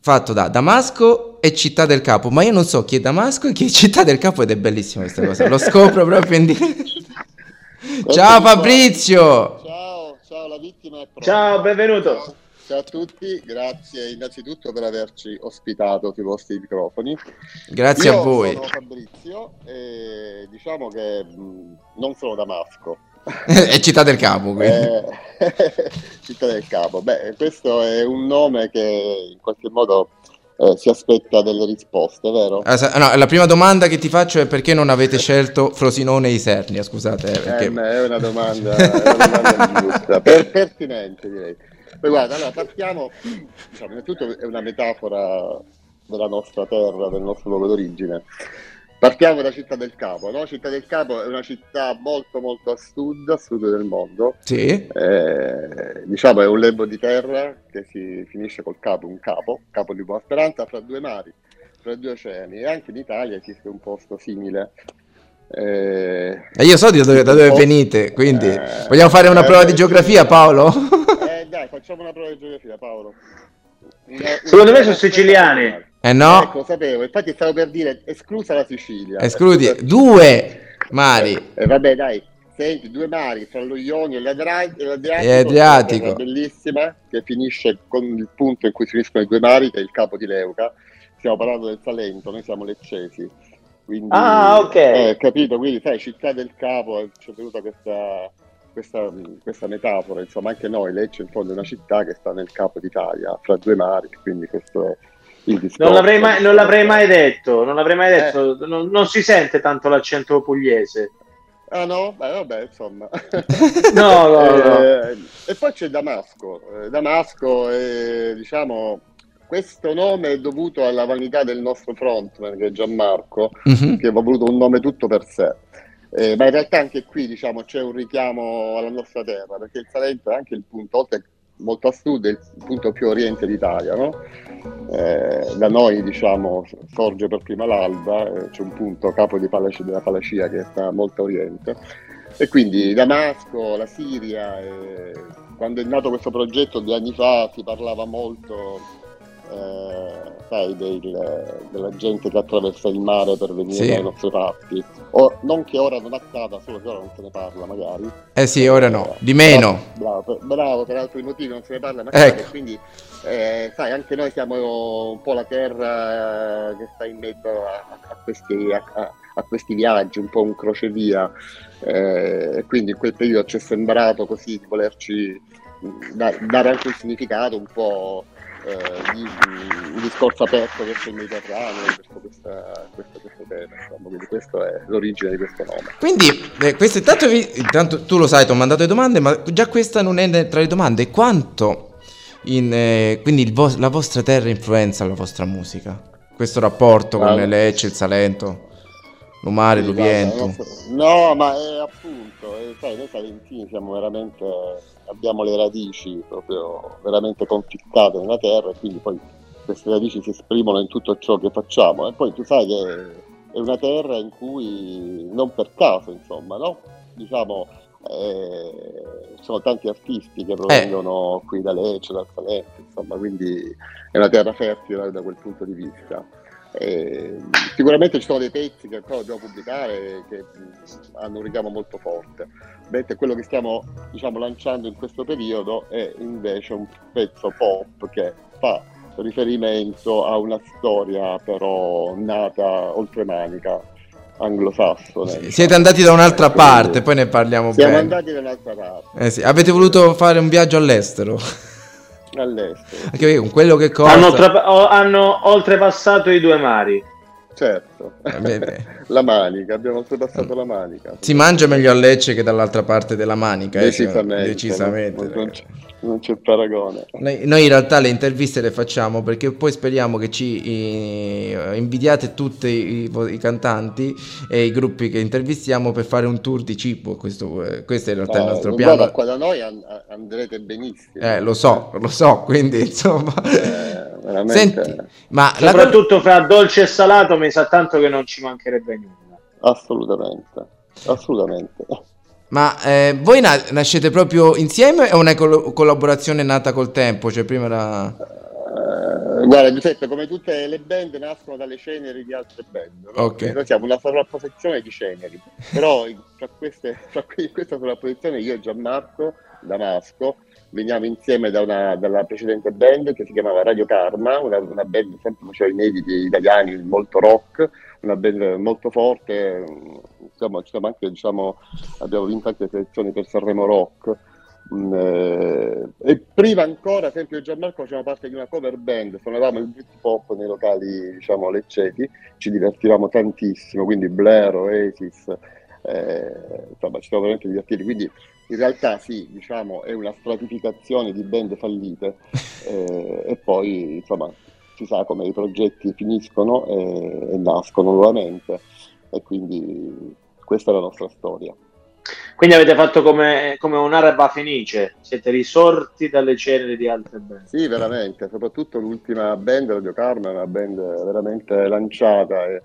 fatto da Damasco e Città del Capo. Ma io non so chi è Damasco e chi è Città del Capo ed è bellissima questa cosa. Lo scopro proprio in diretta. Ciao Fabrizio!
Ciao, ciao, la vittima è pronta.
Ciao, benvenuto.
Ciao a tutti, grazie innanzitutto per averci ospitato sui vostri microfoni.
Grazie
Io
a voi.
sono Fabrizio e diciamo che mh, non sono Damasco,
è Città del Capo, quindi.
Eh, Città del Capo. Beh, questo è un nome che in qualche modo eh, si aspetta delle risposte, vero?
Ah, sa- no, la prima domanda che ti faccio è perché non avete scelto Frosinone e Isernia, scusate. eh, perché...
Eh, è una domanda, è una domanda giusta, per- pertinente direi. Poi guarda, allora partiamo, diciamo, innanzitutto è una metafora della nostra terra, del nostro luogo d'origine. Partiamo da Città del Capo, no? Città del Capo è una città molto molto a sud, a sud del mondo.
Sì.
Eh, diciamo è un lembo di terra che si finisce col capo, un capo, capo di Buona Speranza, fra due mari, fra due oceani. E anche in Italia esiste un posto simile.
Eh, e io so da dove, da dove
posto,
venite, quindi
eh,
vogliamo fare una
eh,
prova di geografia, Paolo?
Eh, dai, facciamo una prova di geografia, Paolo.
Una, Secondo me sono siciliani.
Eh no.
Ecco, lo sapevo, infatti stavo per dire esclusa la Sicilia.
Escludi
Esclusa...
due mari.
E eh, vabbè, dai, senti, due mari tra lo Ionio e l'Adriatico.
E l'Adriatico.
bellissima che finisce con il punto in cui si finiscono i due mari, che è il capo di Leuca. Stiamo parlando del Salento, noi siamo leccesi. Quindi,
ah, ok.
Eh, capito, quindi sai, città del capo, ci è venuta questa, questa, questa, metafora, insomma, anche noi, Lecce in fondo è una città che sta nel capo d'Italia, fra due mari, quindi questo è
non l'avrei, mai, non l'avrei mai detto, non l'avrei mai detto, eh. non, non, si sente tanto l'accento pugliese.
Ah no? Beh, vabbè, insomma.
no, no, no.
Eh, e poi c'è Damasco. Eh, Damasco, è, diciamo, questo nome è dovuto alla vanità del nostro frontman, che è Gianmarco, mm-hmm. che ha voluto un nome tutto per sé. Eh, ma in realtà anche qui diciamo, c'è un richiamo alla nostra terra, perché il Salento è anche il punto, oltre molto a sud, è il punto più oriente d'Italia, no? eh, da noi diciamo sorge per prima l'alba, eh, c'è un punto capo Palac- della Palacia che sta molto a oriente e quindi Damasco, la Siria, eh, quando è nato questo progetto due anni fa si parlava molto eh, sai, del, della gente che attraversa il mare per venire sì. dai nostre parti. O, non che ora non accada, solo che ora non se ne parla magari.
Eh sì, ora no, di meno.
Bravo, bravo, per, bravo, per altri motivi non se ne parla magari, ecco. quindi eh, sai, anche noi siamo un po' la terra eh, che sta in mezzo a, a, questi, a, a questi, viaggi, un po' un crocevia. Eh, quindi in quel periodo ci è sembrato così di volerci da, dare anche un significato un po' eh, di, un discorso aperto verso il Mediterraneo, verso questa, questa, questo tema, insomma, quindi questa è l'origine di questo nome.
Quindi, eh, questo intanto, intanto tu lo sai, ti ho mandato le domande, ma già questa non è tra le domande, quanto in, eh, quindi vo- la vostra terra influenza la vostra musica? Questo rapporto con ah, Lecce, il Salento? Lumare, sì, Luviento.
No, ma è appunto, è, sai, noi salentini siamo veramente, abbiamo le radici proprio veramente conficcate nella terra e quindi poi queste radici si esprimono in tutto ciò che facciamo. E poi tu sai che è una terra in cui, non per caso, insomma, no? Diciamo, eh, sono tanti artisti che provengono eh. qui da Lecce, dal Salento, insomma, quindi è una terra fertile da quel punto di vista. Eh, sicuramente ci sono dei pezzi che ancora dobbiamo pubblicare che hanno un richiamo molto forte, mentre quello che stiamo diciamo, lanciando in questo periodo è invece un pezzo pop che fa riferimento a una storia però nata oltremanica anglosassone.
Siete andati da un'altra parte, poi ne parliamo
siamo
bene.
Siamo andati da un'altra parte.
Eh sì. Avete voluto fare un viaggio all'estero?
All'estero.
Anche perché con quello che costa...
Hanno, tra- hanno oltrepassato i due mari.
Certo, eh, la manica, abbiamo oltrepassato la manica.
Si mangia meglio a Lecce che dall'altra parte della manica.
Eh, decisamente.
Eh, decisamente
non, non, c'è, paragone.
Noi, noi, in realtà le interviste le facciamo perché poi speriamo che ci eh, invidiate tutti i, i, cantanti e i gruppi che intervistiamo per fare un tour di cibo. Questo, eh, questo è in realtà no, il nostro piano.
Guarda, qua da noi and- andrete benissimo.
Eh, lo so, lo so, quindi insomma...
Eh,
Senti, ma
soprattutto la... fra dolce e salato mi sa tanto che non ci mancherebbe nulla.
Assolutamente, assolutamente.
Ma eh, voi na- nascete proprio insieme o una col- collaborazione nata col tempo? Cioè prima era...
Uh, guarda Giuseppe, come tutte le band nascono dalle ceneri di altre band. No?
Okay.
Noi siamo una sovrapposizione di ceneri, però tra, queste, tra questa sovrapposizione io e Gianmarco Damasco veniamo insieme da una, dalla precedente band che si chiamava Radio Karma, una, una band che sempre faceva inediti italiani, molto rock, una band molto forte, insomma, anche, diciamo, abbiamo vinto anche le selezioni per Sanremo Rock. Mm, eh, e prima ancora, sempre io e Gianmarco facevamo parte di una cover band, suonavamo il Brit Pop nei locali, diciamo, lecceti, ci divertivamo tantissimo, quindi Blair, Oasis, eh, insomma, ci siamo veramente divertiti, quindi in realtà sì, diciamo, è una stratificazione di band fallite eh, e poi insomma si sa come i progetti finiscono e, e nascono nuovamente e quindi questa è la nostra storia.
Quindi avete fatto come, come un'araba fenice, siete risorti dalle ceneri di altre band.
Sì, veramente, soprattutto l'ultima band, Radio Karma, è una band veramente lanciata e,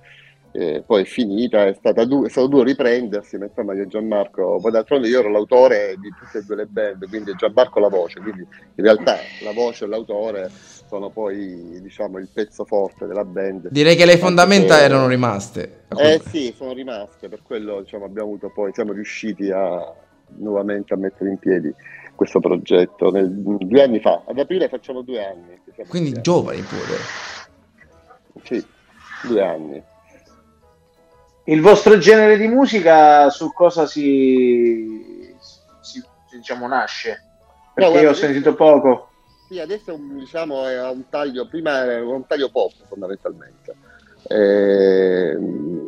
e poi è finita, è, stata du- è stato duro riprendersi, ma insomma io e Gianmarco, poi d'altronde io ero l'autore di tutte e due le band, quindi Gianmarco la voce, quindi in realtà la voce e l'autore sono poi diciamo il pezzo forte della band.
Direi che le fondamenta che... erano rimaste.
Eh sì, sono rimaste, per quello diciamo, abbiamo avuto poi, siamo riusciti a nuovamente a mettere in piedi questo progetto nel, due anni fa. Ad aprile facciamo due anni.
Quindi giovani pure.
Sì, due anni.
Il vostro genere di musica su cosa si, si diciamo nasce? Perché no, io ho sentito poco.
Sì, adesso diciamo, è un taglio, prima era un taglio pop fondamentalmente. Eh,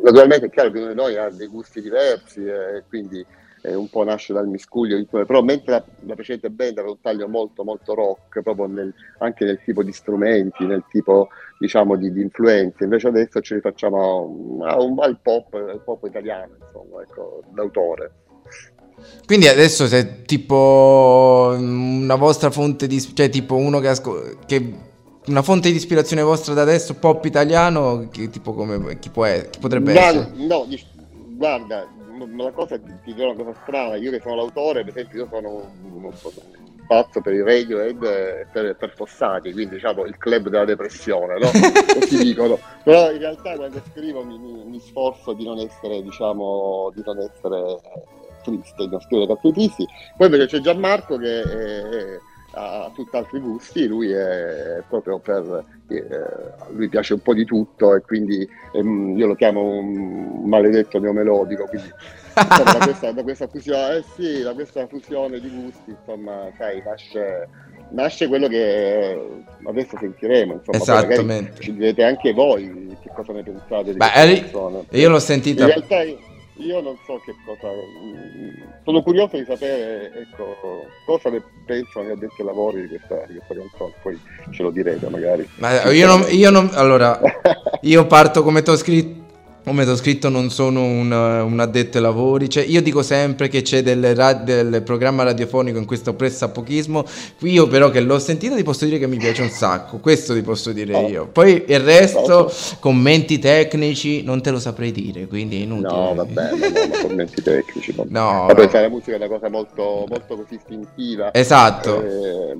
naturalmente è chiaro che uno di noi ha dei gusti diversi e eh, quindi eh, un po' nasce dal miscuglio, però mentre la, la, precedente band aveva un taglio molto molto rock, proprio nel, anche nel tipo di strumenti, nel tipo diciamo di, di influenze, invece adesso ci rifacciamo a un, al pop, al pop italiano, insomma, ecco, d'autore.
Quindi adesso se tipo una vostra fonte di... cioè tipo uno che, asco- che una fonte di ispirazione vostra da adesso, pop italiano, che tipo come chi, può chi potrebbe
guarda,
essere?
No, guarda, la cosa ti dirò una cosa strana, io che sono l'autore, per esempio io sono un, pazzo per i Radiohead e per, per Fossati, quindi diciamo il club della depressione, no? Così dicono. Però in realtà quando scrivo mi, mi, mi sforzo di non essere, diciamo, di non essere triste, non scrivere troppi tristi. Poi invece c'è Gianmarco che è, ha tutt'altri gusti, lui è proprio per... Eh, lui piace un po' di tutto e quindi ehm, io lo chiamo un maledetto neomelodico, quindi insomma, da, questa, da, questa, fusione, eh sì, da questa fusione di gusti, insomma, sai, nasce, nasce quello che adesso sentiremo, insomma,
Esattamente.
ci direte anche voi che cosa ne pensate di
Beh, questa Io l'ho sentita...
In realtà io non so che cosa. Sono curioso di sapere ecco, cosa ne pensano gli addetti ai lavori di questa, di questa canzone, poi ce lo direte magari.
Ma io non, io non allora, io parto come ti ho scritto come ho scritto non sono un, un, addetto ai lavori, cioè, io dico sempre che c'è del, del programma radiofonico in questo pressapochismo, qui io però che l'ho sentito ti posso dire che mi piace un sacco, questo ti posso dire oh. io. Poi il resto, commenti tecnici, non te lo saprei dire, quindi è inutile.
No, vabbè, no, no, commenti tecnici. No. no. Vabbè, la musica è una cosa molto, molto così istintiva.
Esatto.
Eh,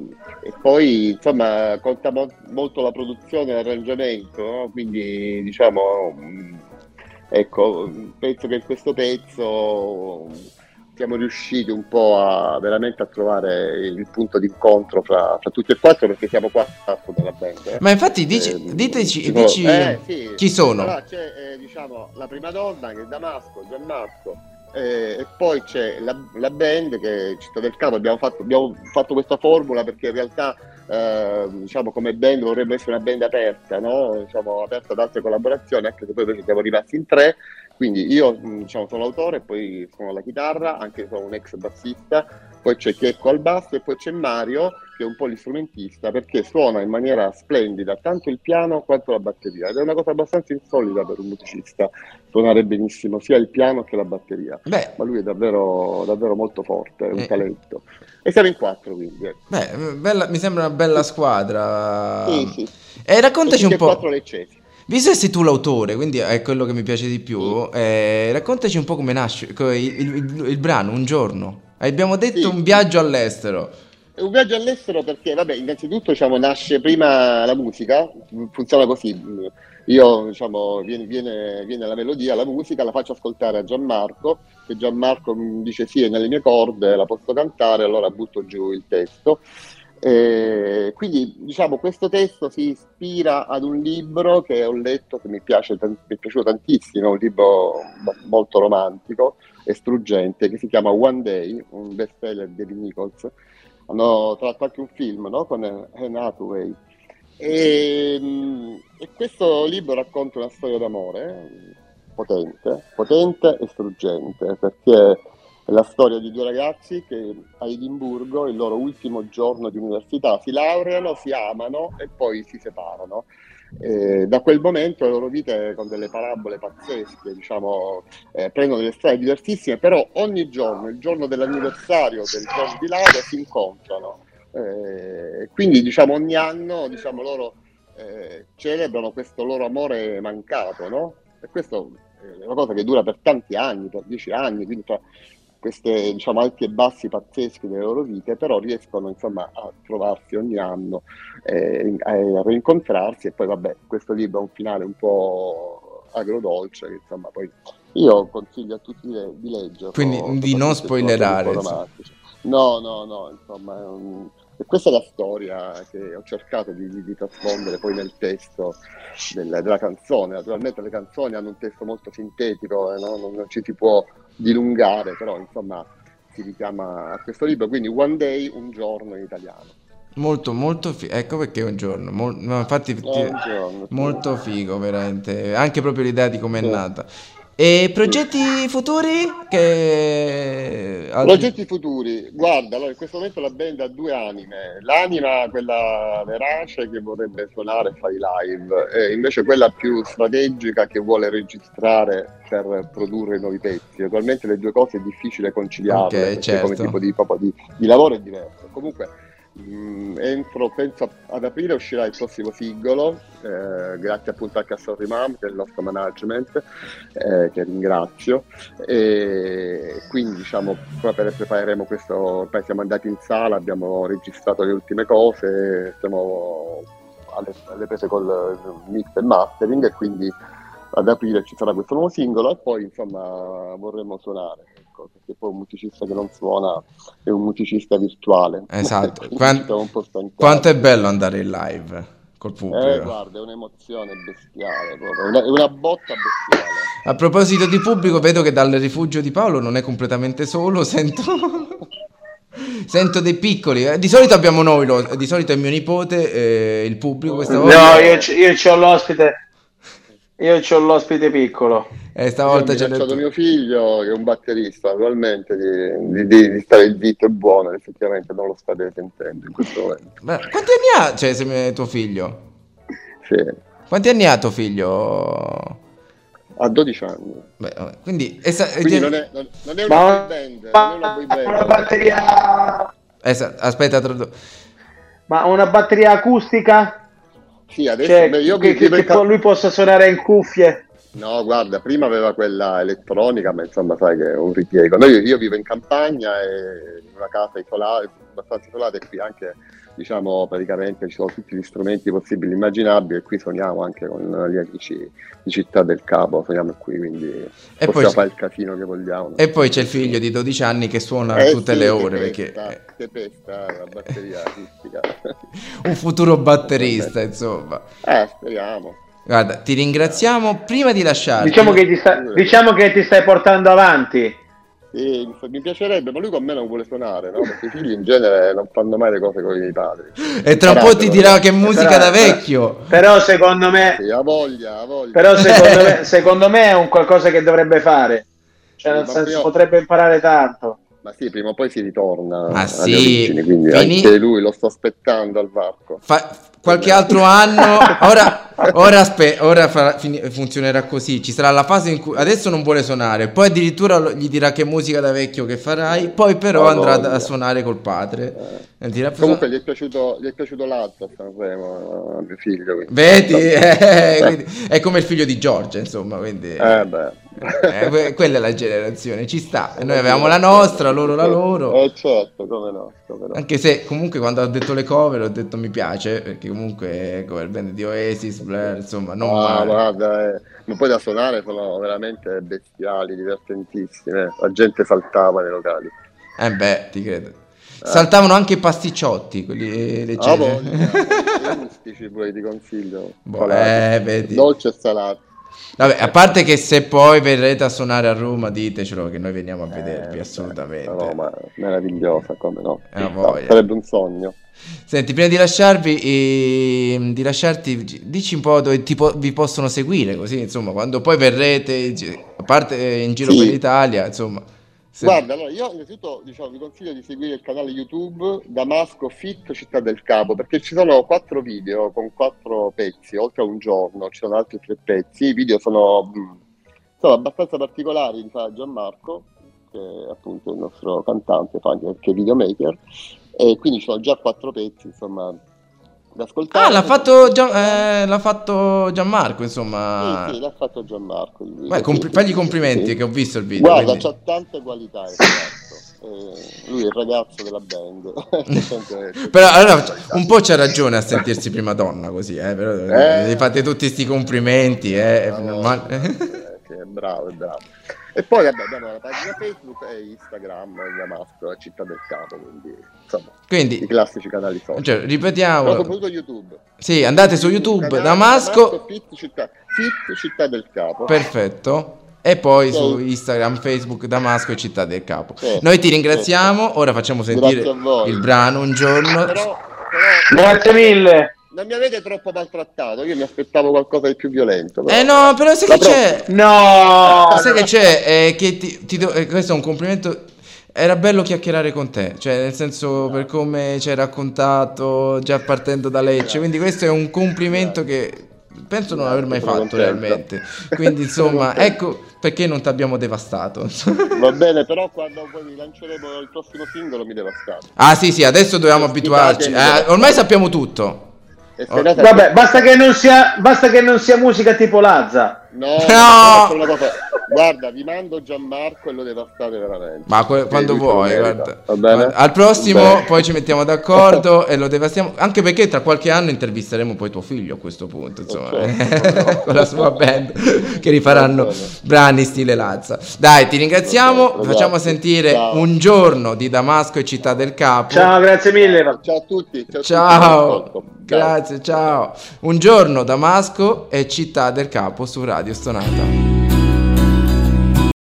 e poi, insomma, conta mo- molto la produzione e l'arrangiamento, no? quindi diciamo ecco, penso che in questo pezzo siamo riusciti un po' a veramente a trovare il punto d'incontro fra, fra tutti e quattro perché siamo quattro della band. Eh.
Ma infatti dici, eh, diteci, dici eh, sì. chi sono.
Allora, c'è eh, diciamo, la prima donna che è Damasco, Gianmarco, eh, e poi c'è la, la, band che Città del Capo, abbiamo fatto, abbiamo fatto questa formula perché in realtà eh, diciamo come band vorremmo essere una band aperta, no? diciamo, aperta ad altre collaborazioni, anche se poi invece siamo rimasti in tre, quindi io diciamo, sono l'autore, poi sono la chitarra, anche sono un ex bassista, poi c'è Checco al basso e poi c'è Mario che è un po' l'istrumentista perché suona in maniera splendida tanto il piano quanto la batteria ed è una cosa abbastanza insolita per un musicista suonare benissimo sia il piano che la batteria Beh. ma lui è davvero, davvero molto forte, è un eh. talento e siamo in quattro quindi ecco.
Beh, bella, mi sembra una bella squadra
sì, sì.
e raccontaci un po'
quattro leccesi
Visto che sei tu l'autore, quindi è quello che mi piace di più, eh, raccontaci un po' come nasce il, il, il, il brano, un giorno. Abbiamo detto sì. un viaggio all'estero.
un viaggio all'estero perché, vabbè, innanzitutto diciamo, nasce prima la musica, funziona così. Io, diciamo, viene, viene, viene, la melodia, la musica, la faccio ascoltare a Gianmarco, che Gianmarco mi dice sì, è nelle mie corde, la posso cantare, allora butto giù il testo. E quindi, diciamo, questo testo si ispira ad un libro che ho letto, che mi, piace, mi è piaciuto tantissimo, un libro molto romantico, e struggente che si chiama One Day, un best seller di David Nichols. Hanno tratto anche un film no? con Anne Hathaway. E, e, questo libro racconta una storia d'amore potente, potente e struggente, perché è la storia di due ragazzi che a Edimburgo, il loro ultimo giorno di università, si laureano, si amano e poi si separano. E da quel momento le loro vite con delle parabole pazzesche, diciamo, eh, prendono delle strade diversissime, però ogni giorno, il giorno dell'anniversario del giorno di laurea, si incontrano. Eh, quindi diciamo ogni anno diciamo, loro eh, celebrano questo loro amore mancato, no? E questo è una cosa che dura per tanti anni, per dieci anni, quindi tra questi diciamo, alti e bassi pazzeschi delle loro vite, però riescono insomma, a trovarsi ogni anno, eh, a rincontrarsi e poi vabbè, questo libro ha un finale un po' agrodolce che insomma poi io consiglio a tutti di, di leggerlo.
Quindi di non spoilerare.
No, no, no, insomma un e questa è la storia che ho cercato di, di, di trasfondere poi nel testo del, della canzone. Naturalmente le canzoni hanno un testo molto sintetico, eh, no? non, non, ci si può dilungare, però insomma si richiama a questo libro. Quindi One Day, un giorno in italiano.
Molto, molto figo. Ecco perché un giorno. Mol... No, infatti, ti... giorno, molto figo, veramente. Anche proprio l'idea di come è sì. nata. E progetti futuri? Che...
Progetti futuri, guarda, allora in questo momento la band ha due anime, l'anima quella verace che vorrebbe suonare e fare i live, e invece quella più strategica che vuole registrare per produrre nuovi pezzi. Attualmente le due cose è difficile conciliarle, okay, certo. come tipo di, di, di lavoro è diverso. Comunque Mm, entro, penso ad aprile uscirà il prossimo singolo, eh, grazie appunto anche a Sorry Mom, il nostro management, eh, che ringrazio. E quindi diciamo, proprio prepareremo questo, ormai siamo andati in sala, abbiamo registrato le ultime cose, siamo alle, alle prese col mix e mastering e quindi ad aprile ci sarà questo nuovo singolo e poi insomma vorremmo suonare ecco, perché poi un musicista che non suona è un musicista virtuale.
Esatto, Quant- quanto è bello andare in live col pubblico.
Eh, guarda, è un'emozione bestiale, proprio. Una, è una botta bestiale.
A proposito di pubblico, vedo che dal rifugio di Paolo non è completamente solo, sento... Sento dei piccoli, eh. di solito abbiamo noi, lo... di solito è mio nipote, eh, il pubblico questa volta.
No, io, c- io ho l'ospite, io ho l'ospite piccolo.
E stavolta
c'è detto... mio figlio che è un batterista, attualmente di, di, di, stare zitto e buono, effettivamente non lo state sentendo in questo momento.
Beh, quanti anni ha cioè, se tuo figlio?
Sì.
Quanti anni ha tuo figlio?
A 12 anni.
Beh, quindi, esa-
quindi non, è, non, non, è, una ma, band, ma, non è una band.
Una batteria...
Esa- aspetta, tra...
ma una batteria acustica?
Sì, adesso cioè, beh, io
che, che, che lui possa suonare in cuffie.
No, guarda, prima aveva quella elettronica, ma insomma, sai che è un ripiego. Noi, io vivo in campagna e in una casa isolata, abbastanza isolata, e qui anche, diciamo, praticamente ci sono tutti gli strumenti possibili e immaginabili, e qui suoniamo anche con gli amici di Città del Capo, suoniamo qui, quindi e possiamo fare il casino che vogliamo.
E poi c'è il figlio di 12 anni che suona eh tutte sì, le ore.
Pesta,
perché...
Che pesta la batteria artistica.
un futuro batterista, insomma.
Eh, speriamo.
Guarda, ti ringraziamo prima di lasciarti.
Diciamo che ti, sta, diciamo che ti stai portando avanti.
Sì, mi piacerebbe, ma lui con me non vuole suonare, no? Perché i figli in genere non fanno mai le cose con i miei padri.
E tra un po' ti dirà che musica però, da vecchio.
Però secondo me...
Sì, ha voglia, ha voglia.
Però secondo me, secondo me, è un qualcosa che dovrebbe fare. Cioè, nel senso, potrebbe imparare tanto.
Ma sì, prima o poi si ritorna
ah, sì.
origini, quindi Fini... anche lui lo sto aspettando al varco.
Fa qualche altro anno. Ora, ora, aspe- ora farà, funzionerà così. Ci sarà la fase in cui adesso non vuole suonare, poi addirittura gli dirà che musica da vecchio che farai, poi però oh, andrà a suonare col padre.
Eh. Dirà, Comunque gli è piaciuto, gli è piaciuto l'altro a Sanremo, mio figlio.
Quindi. Vedi, eh, quindi, è come il figlio di Giorgia, insomma. Quindi,
eh beh.
Eh, quella è la generazione, ci sta. Noi avevamo la nostra, loro la loro.
Eh certo, come no, come no.
Anche se comunque quando ho detto le cover ho detto mi piace, perché comunque cover band di Oasis, Blair, insomma, non
ah, guarda, eh. ma poi da suonare sono veramente bestiali, divertentissime. La gente saltava nei locali.
Eh beh, ti credo. Eh. Saltavano anche i pasticciotti, quelli leggeri. Ah,
boh, poi ti consiglio.
Boh, eh, vedi.
Dolce e salato.
Vabbè, a parte che se poi verrete a suonare a Roma, ditecelo che noi veniamo a eh, vedervi, eh, assolutamente.
Roma meravigliosa, come no?
Eh,
sarebbe un sogno.
Senti, prima di lasciarvi, eh, di lasciarti, dici un po' dove po- vi possono seguire, così, insomma, quando poi verrete, a parte eh, in giro sì. per l'Italia, insomma. Se-
Guarda, allora io innanzitutto diciamo, vi consiglio di seguire il canale YouTube Damasco Fit Città del Capo perché ci sono quattro video con quattro pezzi, oltre a un giorno, ci sono altri tre pezzi. I video sono, mh, sono abbastanza particolari, fa Gianmarco, che è appunto il nostro cantante, fa anche videomaker, e quindi ci sono già quattro pezzi, insomma, da ascoltare.
Ah, l'ha fatto, Gian- eh, l'ha fatto Gianmarco, insomma.
Sì, sì, l'ha fatto Gianmarco.
Beh, compli- fagli i complimenti
Sì.
che ho visto il video.
Guarda,
quindi-
c'ha tante qualità. Eh, lui è il ragazzo della band.
Però allora, un po' c'ha ragione a sentirsi prima donna così, eh, però
Eh.
gli fate tutti sti complimenti, eh, è
Bravo,
normale.
eh, bravo, è bravo. E poi vabbè, abbiamo la pagina Facebook e Instagram, Damasco, la città del capo, quindi insomma, i
Quindi,
classici canali social.
cioè, ripetiamo,
soprattutto YouTube.
sì, andate su YouTube,
Canale
Damasco,
Fit città, Fit città del capo.
perfetto. E poi
Sì.
su Instagram, Facebook, Damasco e Città del Capo.
Sì.
Noi ti ringraziamo, ora facciamo sentire il brano un giorno.
Però, però
Grazie mille.
Non mi avete troppo maltrattato, io mi aspettavo qualcosa di più violento. però-
Eh no, però sai
La
che c'è?
No!
Sai che c'è? Eh, che ti, ti do- eh, questo è un complimento. Era bello chiacchierare con te, cioè nel senso per come ci hai raccontato già partendo da Lecce, quindi questo è un complimento che penso non aver mai
Sono
fatto
contento.
realmente. Quindi insomma, ecco perché non ti abbiamo devastato.
Va bene, però quando poi vi lanceremo il prossimo singolo mi devastate.
ah sì sì, adesso dobbiamo abituarci. Eh, ormai sappiamo tutto. Oh.
Vabbè, basta che non sia, basta che non sia musica tipo Lazza.
No,
No!
no. faccio una cosa. Guarda, vi mando Gianmarco e lo devastate veramente.
Ma que- quando vuoi, guarda.
Va bene?
Guarda, Al prossimo
Bene.
poi ci mettiamo d'accordo e lo devastiamo, anche perché tra qualche anno intervisteremo poi tuo figlio a questo punto, insomma,
certo.
con la sua band che rifaranno brani stile Lazza. Dai, ti ringraziamo,
bene,
facciamo
grazie.
sentire
Ciao.
un giorno di Damasco e Città del Capo.
Ciao, grazie mille.
Ciao a tutti. Ciao. a tutti,
Ciao, grazie, ciao. Un giorno Damasco e Città del Capo su Radio Stonata.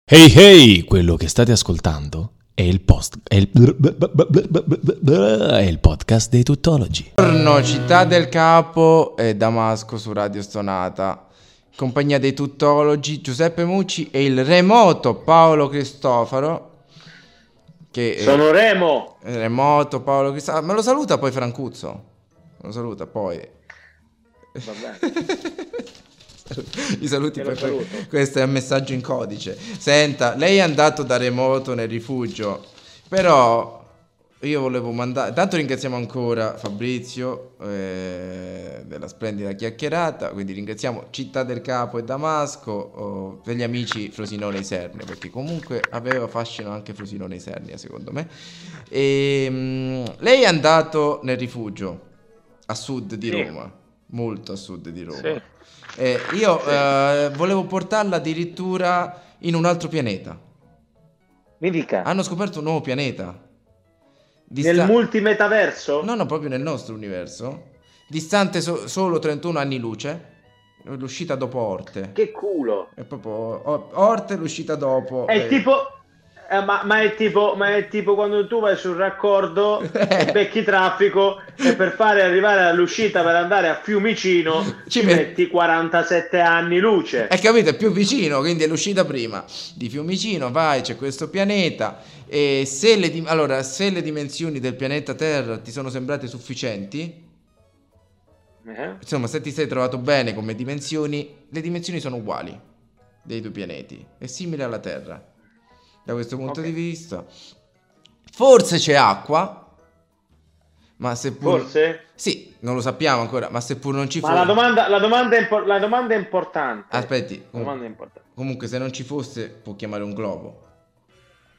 Hey hey, quello che state ascoltando è il post è il, è il podcast dei tuttologi.
Buongiorno, Città del Capo e Damasco su Radio Stonata. Compagnia dei tuttologi Giuseppe Mucci e il remoto Paolo Cristofaro. Che è
Sono Remo.
remoto Paolo Cristofaro. Me lo saluta poi Francuzzo. Lo saluta poi.
Va bene.
I saluti poi.
saluto.
Questo è un messaggio in codice. Senta, lei è andato da remoto nel rifugio, però io volevo mandare. Tanto ringraziamo ancora Fabrizio eh, della splendida chiacchierata. Quindi ringraziamo Città del Capo e Damasco oh, per gli amici Frosinone Isernia, perché comunque aveva fascino anche Frosinone Isernia, secondo me. E, mm, lei è andato nel rifugio a sud di
Sì.
Roma, molto a sud di Roma.
Sì.
Eh, io eh, volevo portarla addirittura in un altro pianeta.
Mi dica.
Hanno scoperto un nuovo pianeta.
Nel
Dista-
multimetaverso?
No, no, proprio nel nostro universo. Distante so- solo 31 anni luce. L'uscita dopo Orte.
Che culo.
È proprio Orte, l'uscita dopo.
È
eh,
tipo... eh, ma, ma è tipo, ma è tipo quando tu vai sul raccordo e becchi traffico e per fare arrivare all'uscita per andare a Fiumicino
Ci
ci,
met-
metti 47 anni luce.
Hai capito? È più vicino, quindi è l'uscita prima di Fiumicino. Vai, c'è questo pianeta. E se le, allora, se le dimensioni del pianeta Terra ti sono sembrate sufficienti,
Eh?
insomma, se ti sei trovato bene come dimensioni, le dimensioni sono uguali dei due pianeti. È simile alla Terra. Da questo punto
Ok.
di vista, forse c'è acqua, ma seppur.
Forse?
Sì, non lo sappiamo ancora, ma seppur non ci
Ma
fosse.
la domanda, la, domanda è impor- la domanda è importante.
Aspetti,
La domanda è importante.
comunque, se non ci fosse, può chiamare un globo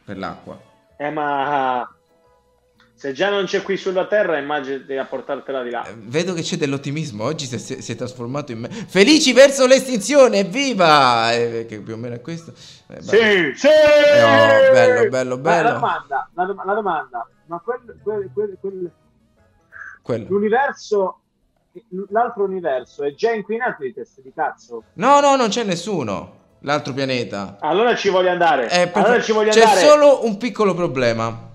per l'acqua.
Eh, ma se già non c'è qui sulla Terra, immagini a portartela di là.
Eh, Vedo che c'è dell'ottimismo. Oggi si è, si è trasformato in me. Felici verso l'estinzione, evviva! Eh, che più o meno è questo. Eh,
Sì, sì!
oh, bello, bello,
Ma
bello.
La domanda, la, la domanda, ma quel, quel- quel- quel-
Quello.
l'universo, l'altro universo è già inquinato di teste di cazzo?
No, no, non c'è nessuno. L'altro pianeta.
Allora ci voglio andare.
Eh,
allora ci voglio
c'è
andare.
solo un piccolo problema.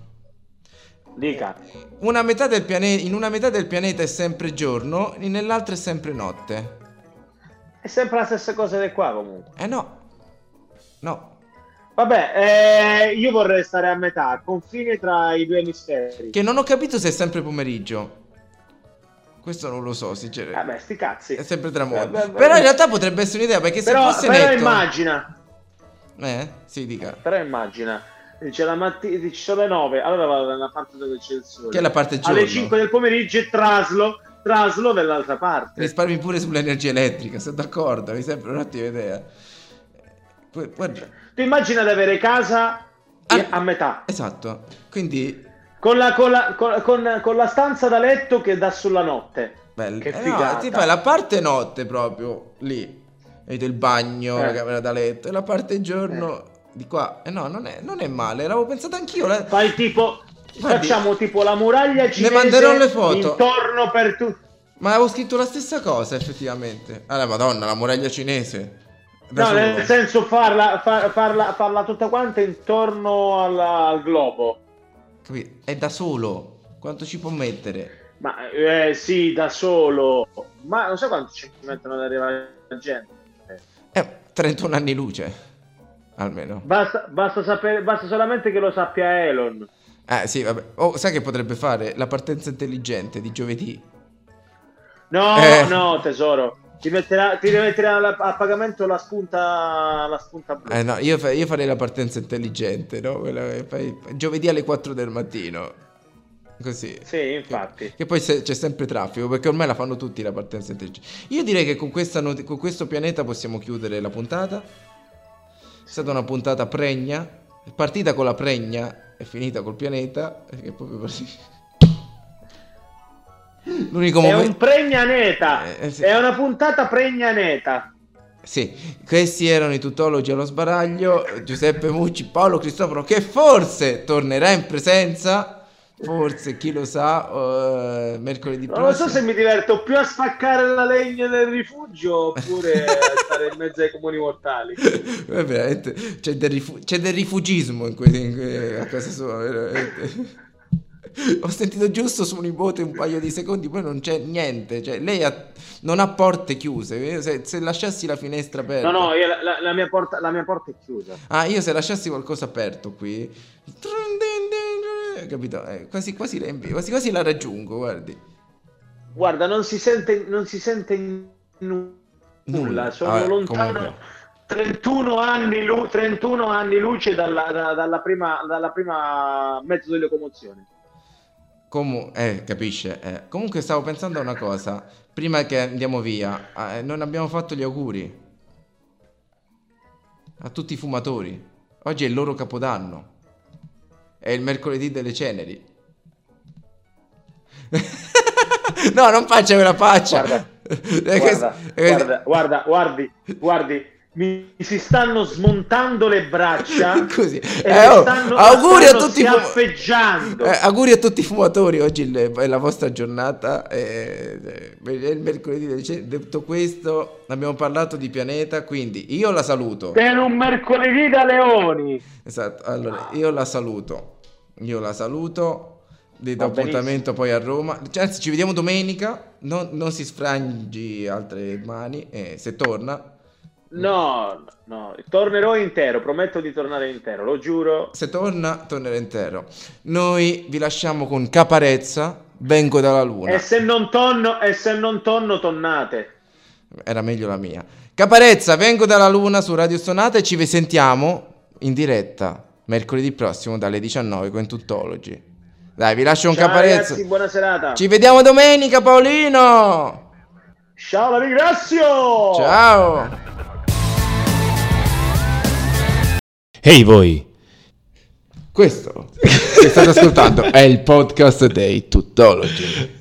Dica.
Una metà del pianeta, in una metà del pianeta è sempre giorno, e nell'altra è sempre notte.
È sempre la stessa cosa di qua comunque.
Eh no. No.
Vabbè, eh, io vorrei stare a metà, confine tra i due misteri.
Che non ho capito se è sempre pomeriggio. Questo non lo so, sinceramente.
Vabbè, sti cazzi.
È sempre tramonto.
Eh,
Però in realtà potrebbe essere un'idea perché se
Però,
fosse
però
netto...
immagina,
Eh? Sì, dica.
però immagina, dice la mattina, ci sono le 9, allora vado nella parte dove c'è il sole.
Che è la parte giorno.
Alle 5 del pomeriggio e traslo, traslo dall'altra parte.
Risparmi pure sull'energia elettrica, sono d'accordo, mi sembra un'ottima idea. Poi- guarda,
Tu immagina di avere casa
Ah.
a metà,
esatto, quindi...
con la, con, la, con, con- con la stanza da letto che dà sulla notte.
Bello.
Che
Eh no, ti fai la parte notte proprio, lì. Vedi il bagno,
Eh.
la camera da letto, e la parte giorno di qua. Eh no, non è, non è male, l'avevo pensato anch'io. la-
Fai tipo,
Guardi,
facciamo tipo la muraglia cinese
manderò le foto.
intorno per tu.
Ma avevo scritto la stessa cosa, effettivamente. Ah, madonna, la muraglia cinese. Da
No,
solo.
nel senso farla, far- farla, farla tutta quanta intorno alla- al globo.
Capito? È da solo. Quanto ci può mettere?
Ma eh, sì, da solo. Ma non so quanto ci mettono ad arrivare la gente.
Eh, 31 anni luce. Almeno.
Basta, basta, sapere, basta solamente che lo sappia Elon.
Eh, sì, vabbè. Oh, sai che potrebbe fare? La partenza intelligente di giovedì.
No,
Eh.
no, tesoro. Ti metterà, ti metterà la- a pagamento la spunta, la spunta blu.
Eh no, io, fa- io farei la partenza intelligente, no? Quella che fai giovedì alle 4 del mattino. Così.
Sì, infatti.
Che poi se- c'è sempre traffico, perché ormai la fanno tutti la partenza intelligente. Io direi che con, questa not- con questo pianeta possiamo chiudere la puntata. È stata una puntata pregna. È partita con la pregna e finita col pianeta. È proprio così. L'unico
È un
momento.
pregna neta.
Eh, eh, sì.
È una puntata pregna neta.
Sì, questi erano i tutologi allo sbaraglio. Giuseppe Mucci, Paolo Cristoforo, che forse tornerà in presenza. Forse, chi lo sa, eh, mercoledì
Non lo so
prossimo.
se mi diverto più a spaccare la legna del rifugio oppure a stare in mezzo ai comuni mortali.
È veramente, c'è, del rifu- c'è del rifugismo in, que- in que- a casa sua, veramente. Ho sentito giusto suo nipote un paio di secondi, poi non c'è niente. Cioè, lei ha- non ha porte chiuse. Se, se lasciassi la finestra aperta,
No, no, la, la- la mia porta, la mia porta è chiusa.
ah, io se lasciassi qualcosa aperto qui, capito? Eh, quasi, quasi, la quasi, quasi la raggiungo. Guardi,
Guarda, non si sente, non si sente nu- nulla.
Nulla.
Sono
Vabbè,
lontano
comunque.
31 anni, lu- 31 anni luce dalla, da- dalla, prima, dalla prima mezzo di locomozione.
Comu- eh, capisce? eh. Comunque stavo pensando a una cosa. Prima che andiamo via, eh, non abbiamo fatto gli auguri a tutti i fumatori. Oggi è il loro capodanno. È il mercoledì delle ceneri. no, non faccia quella faccia.
Guarda, guarda, guarda, guardi, guardi, mi si stanno smontando le braccia
Così. Eh, oh,
stanno,
auguri a tutti
schiaffeggiando.
Eh, auguri a tutti i fumatori, oggi il- è la vostra giornata, eh, è il mercoledì. Detto questo, abbiamo parlato di pianeta, quindi io la saluto.
Per un mercoledì da leoni.
Esatto, allora io la saluto, io la saluto,
benissimo.
appuntamento poi a Roma, Cioè, anzi ci vediamo domenica, non, non si sfrangi altre mani, eh, se torna,
No, no, tornerò intero, prometto di tornare intero, lo giuro.
se torna tornerà intero. Noi vi lasciamo con Caparezza, vengo dalla luna.
E se non tonno, e se non tonno, tonnate.
Era meglio la mia. Caparezza, vengo dalla Luna su Radio Sonata e ci sentiamo in diretta mercoledì prossimo dalle 19 con Tuttologi. Dai, vi lascio un
Ciao
Caparezza.
ragazzi, buona serata.
Ci vediamo domenica, Paolino.
Ciao, la ringrazio.
Ciao.
Ehi voi!
Questo che state ascoltando è il podcast dei Tuttologi.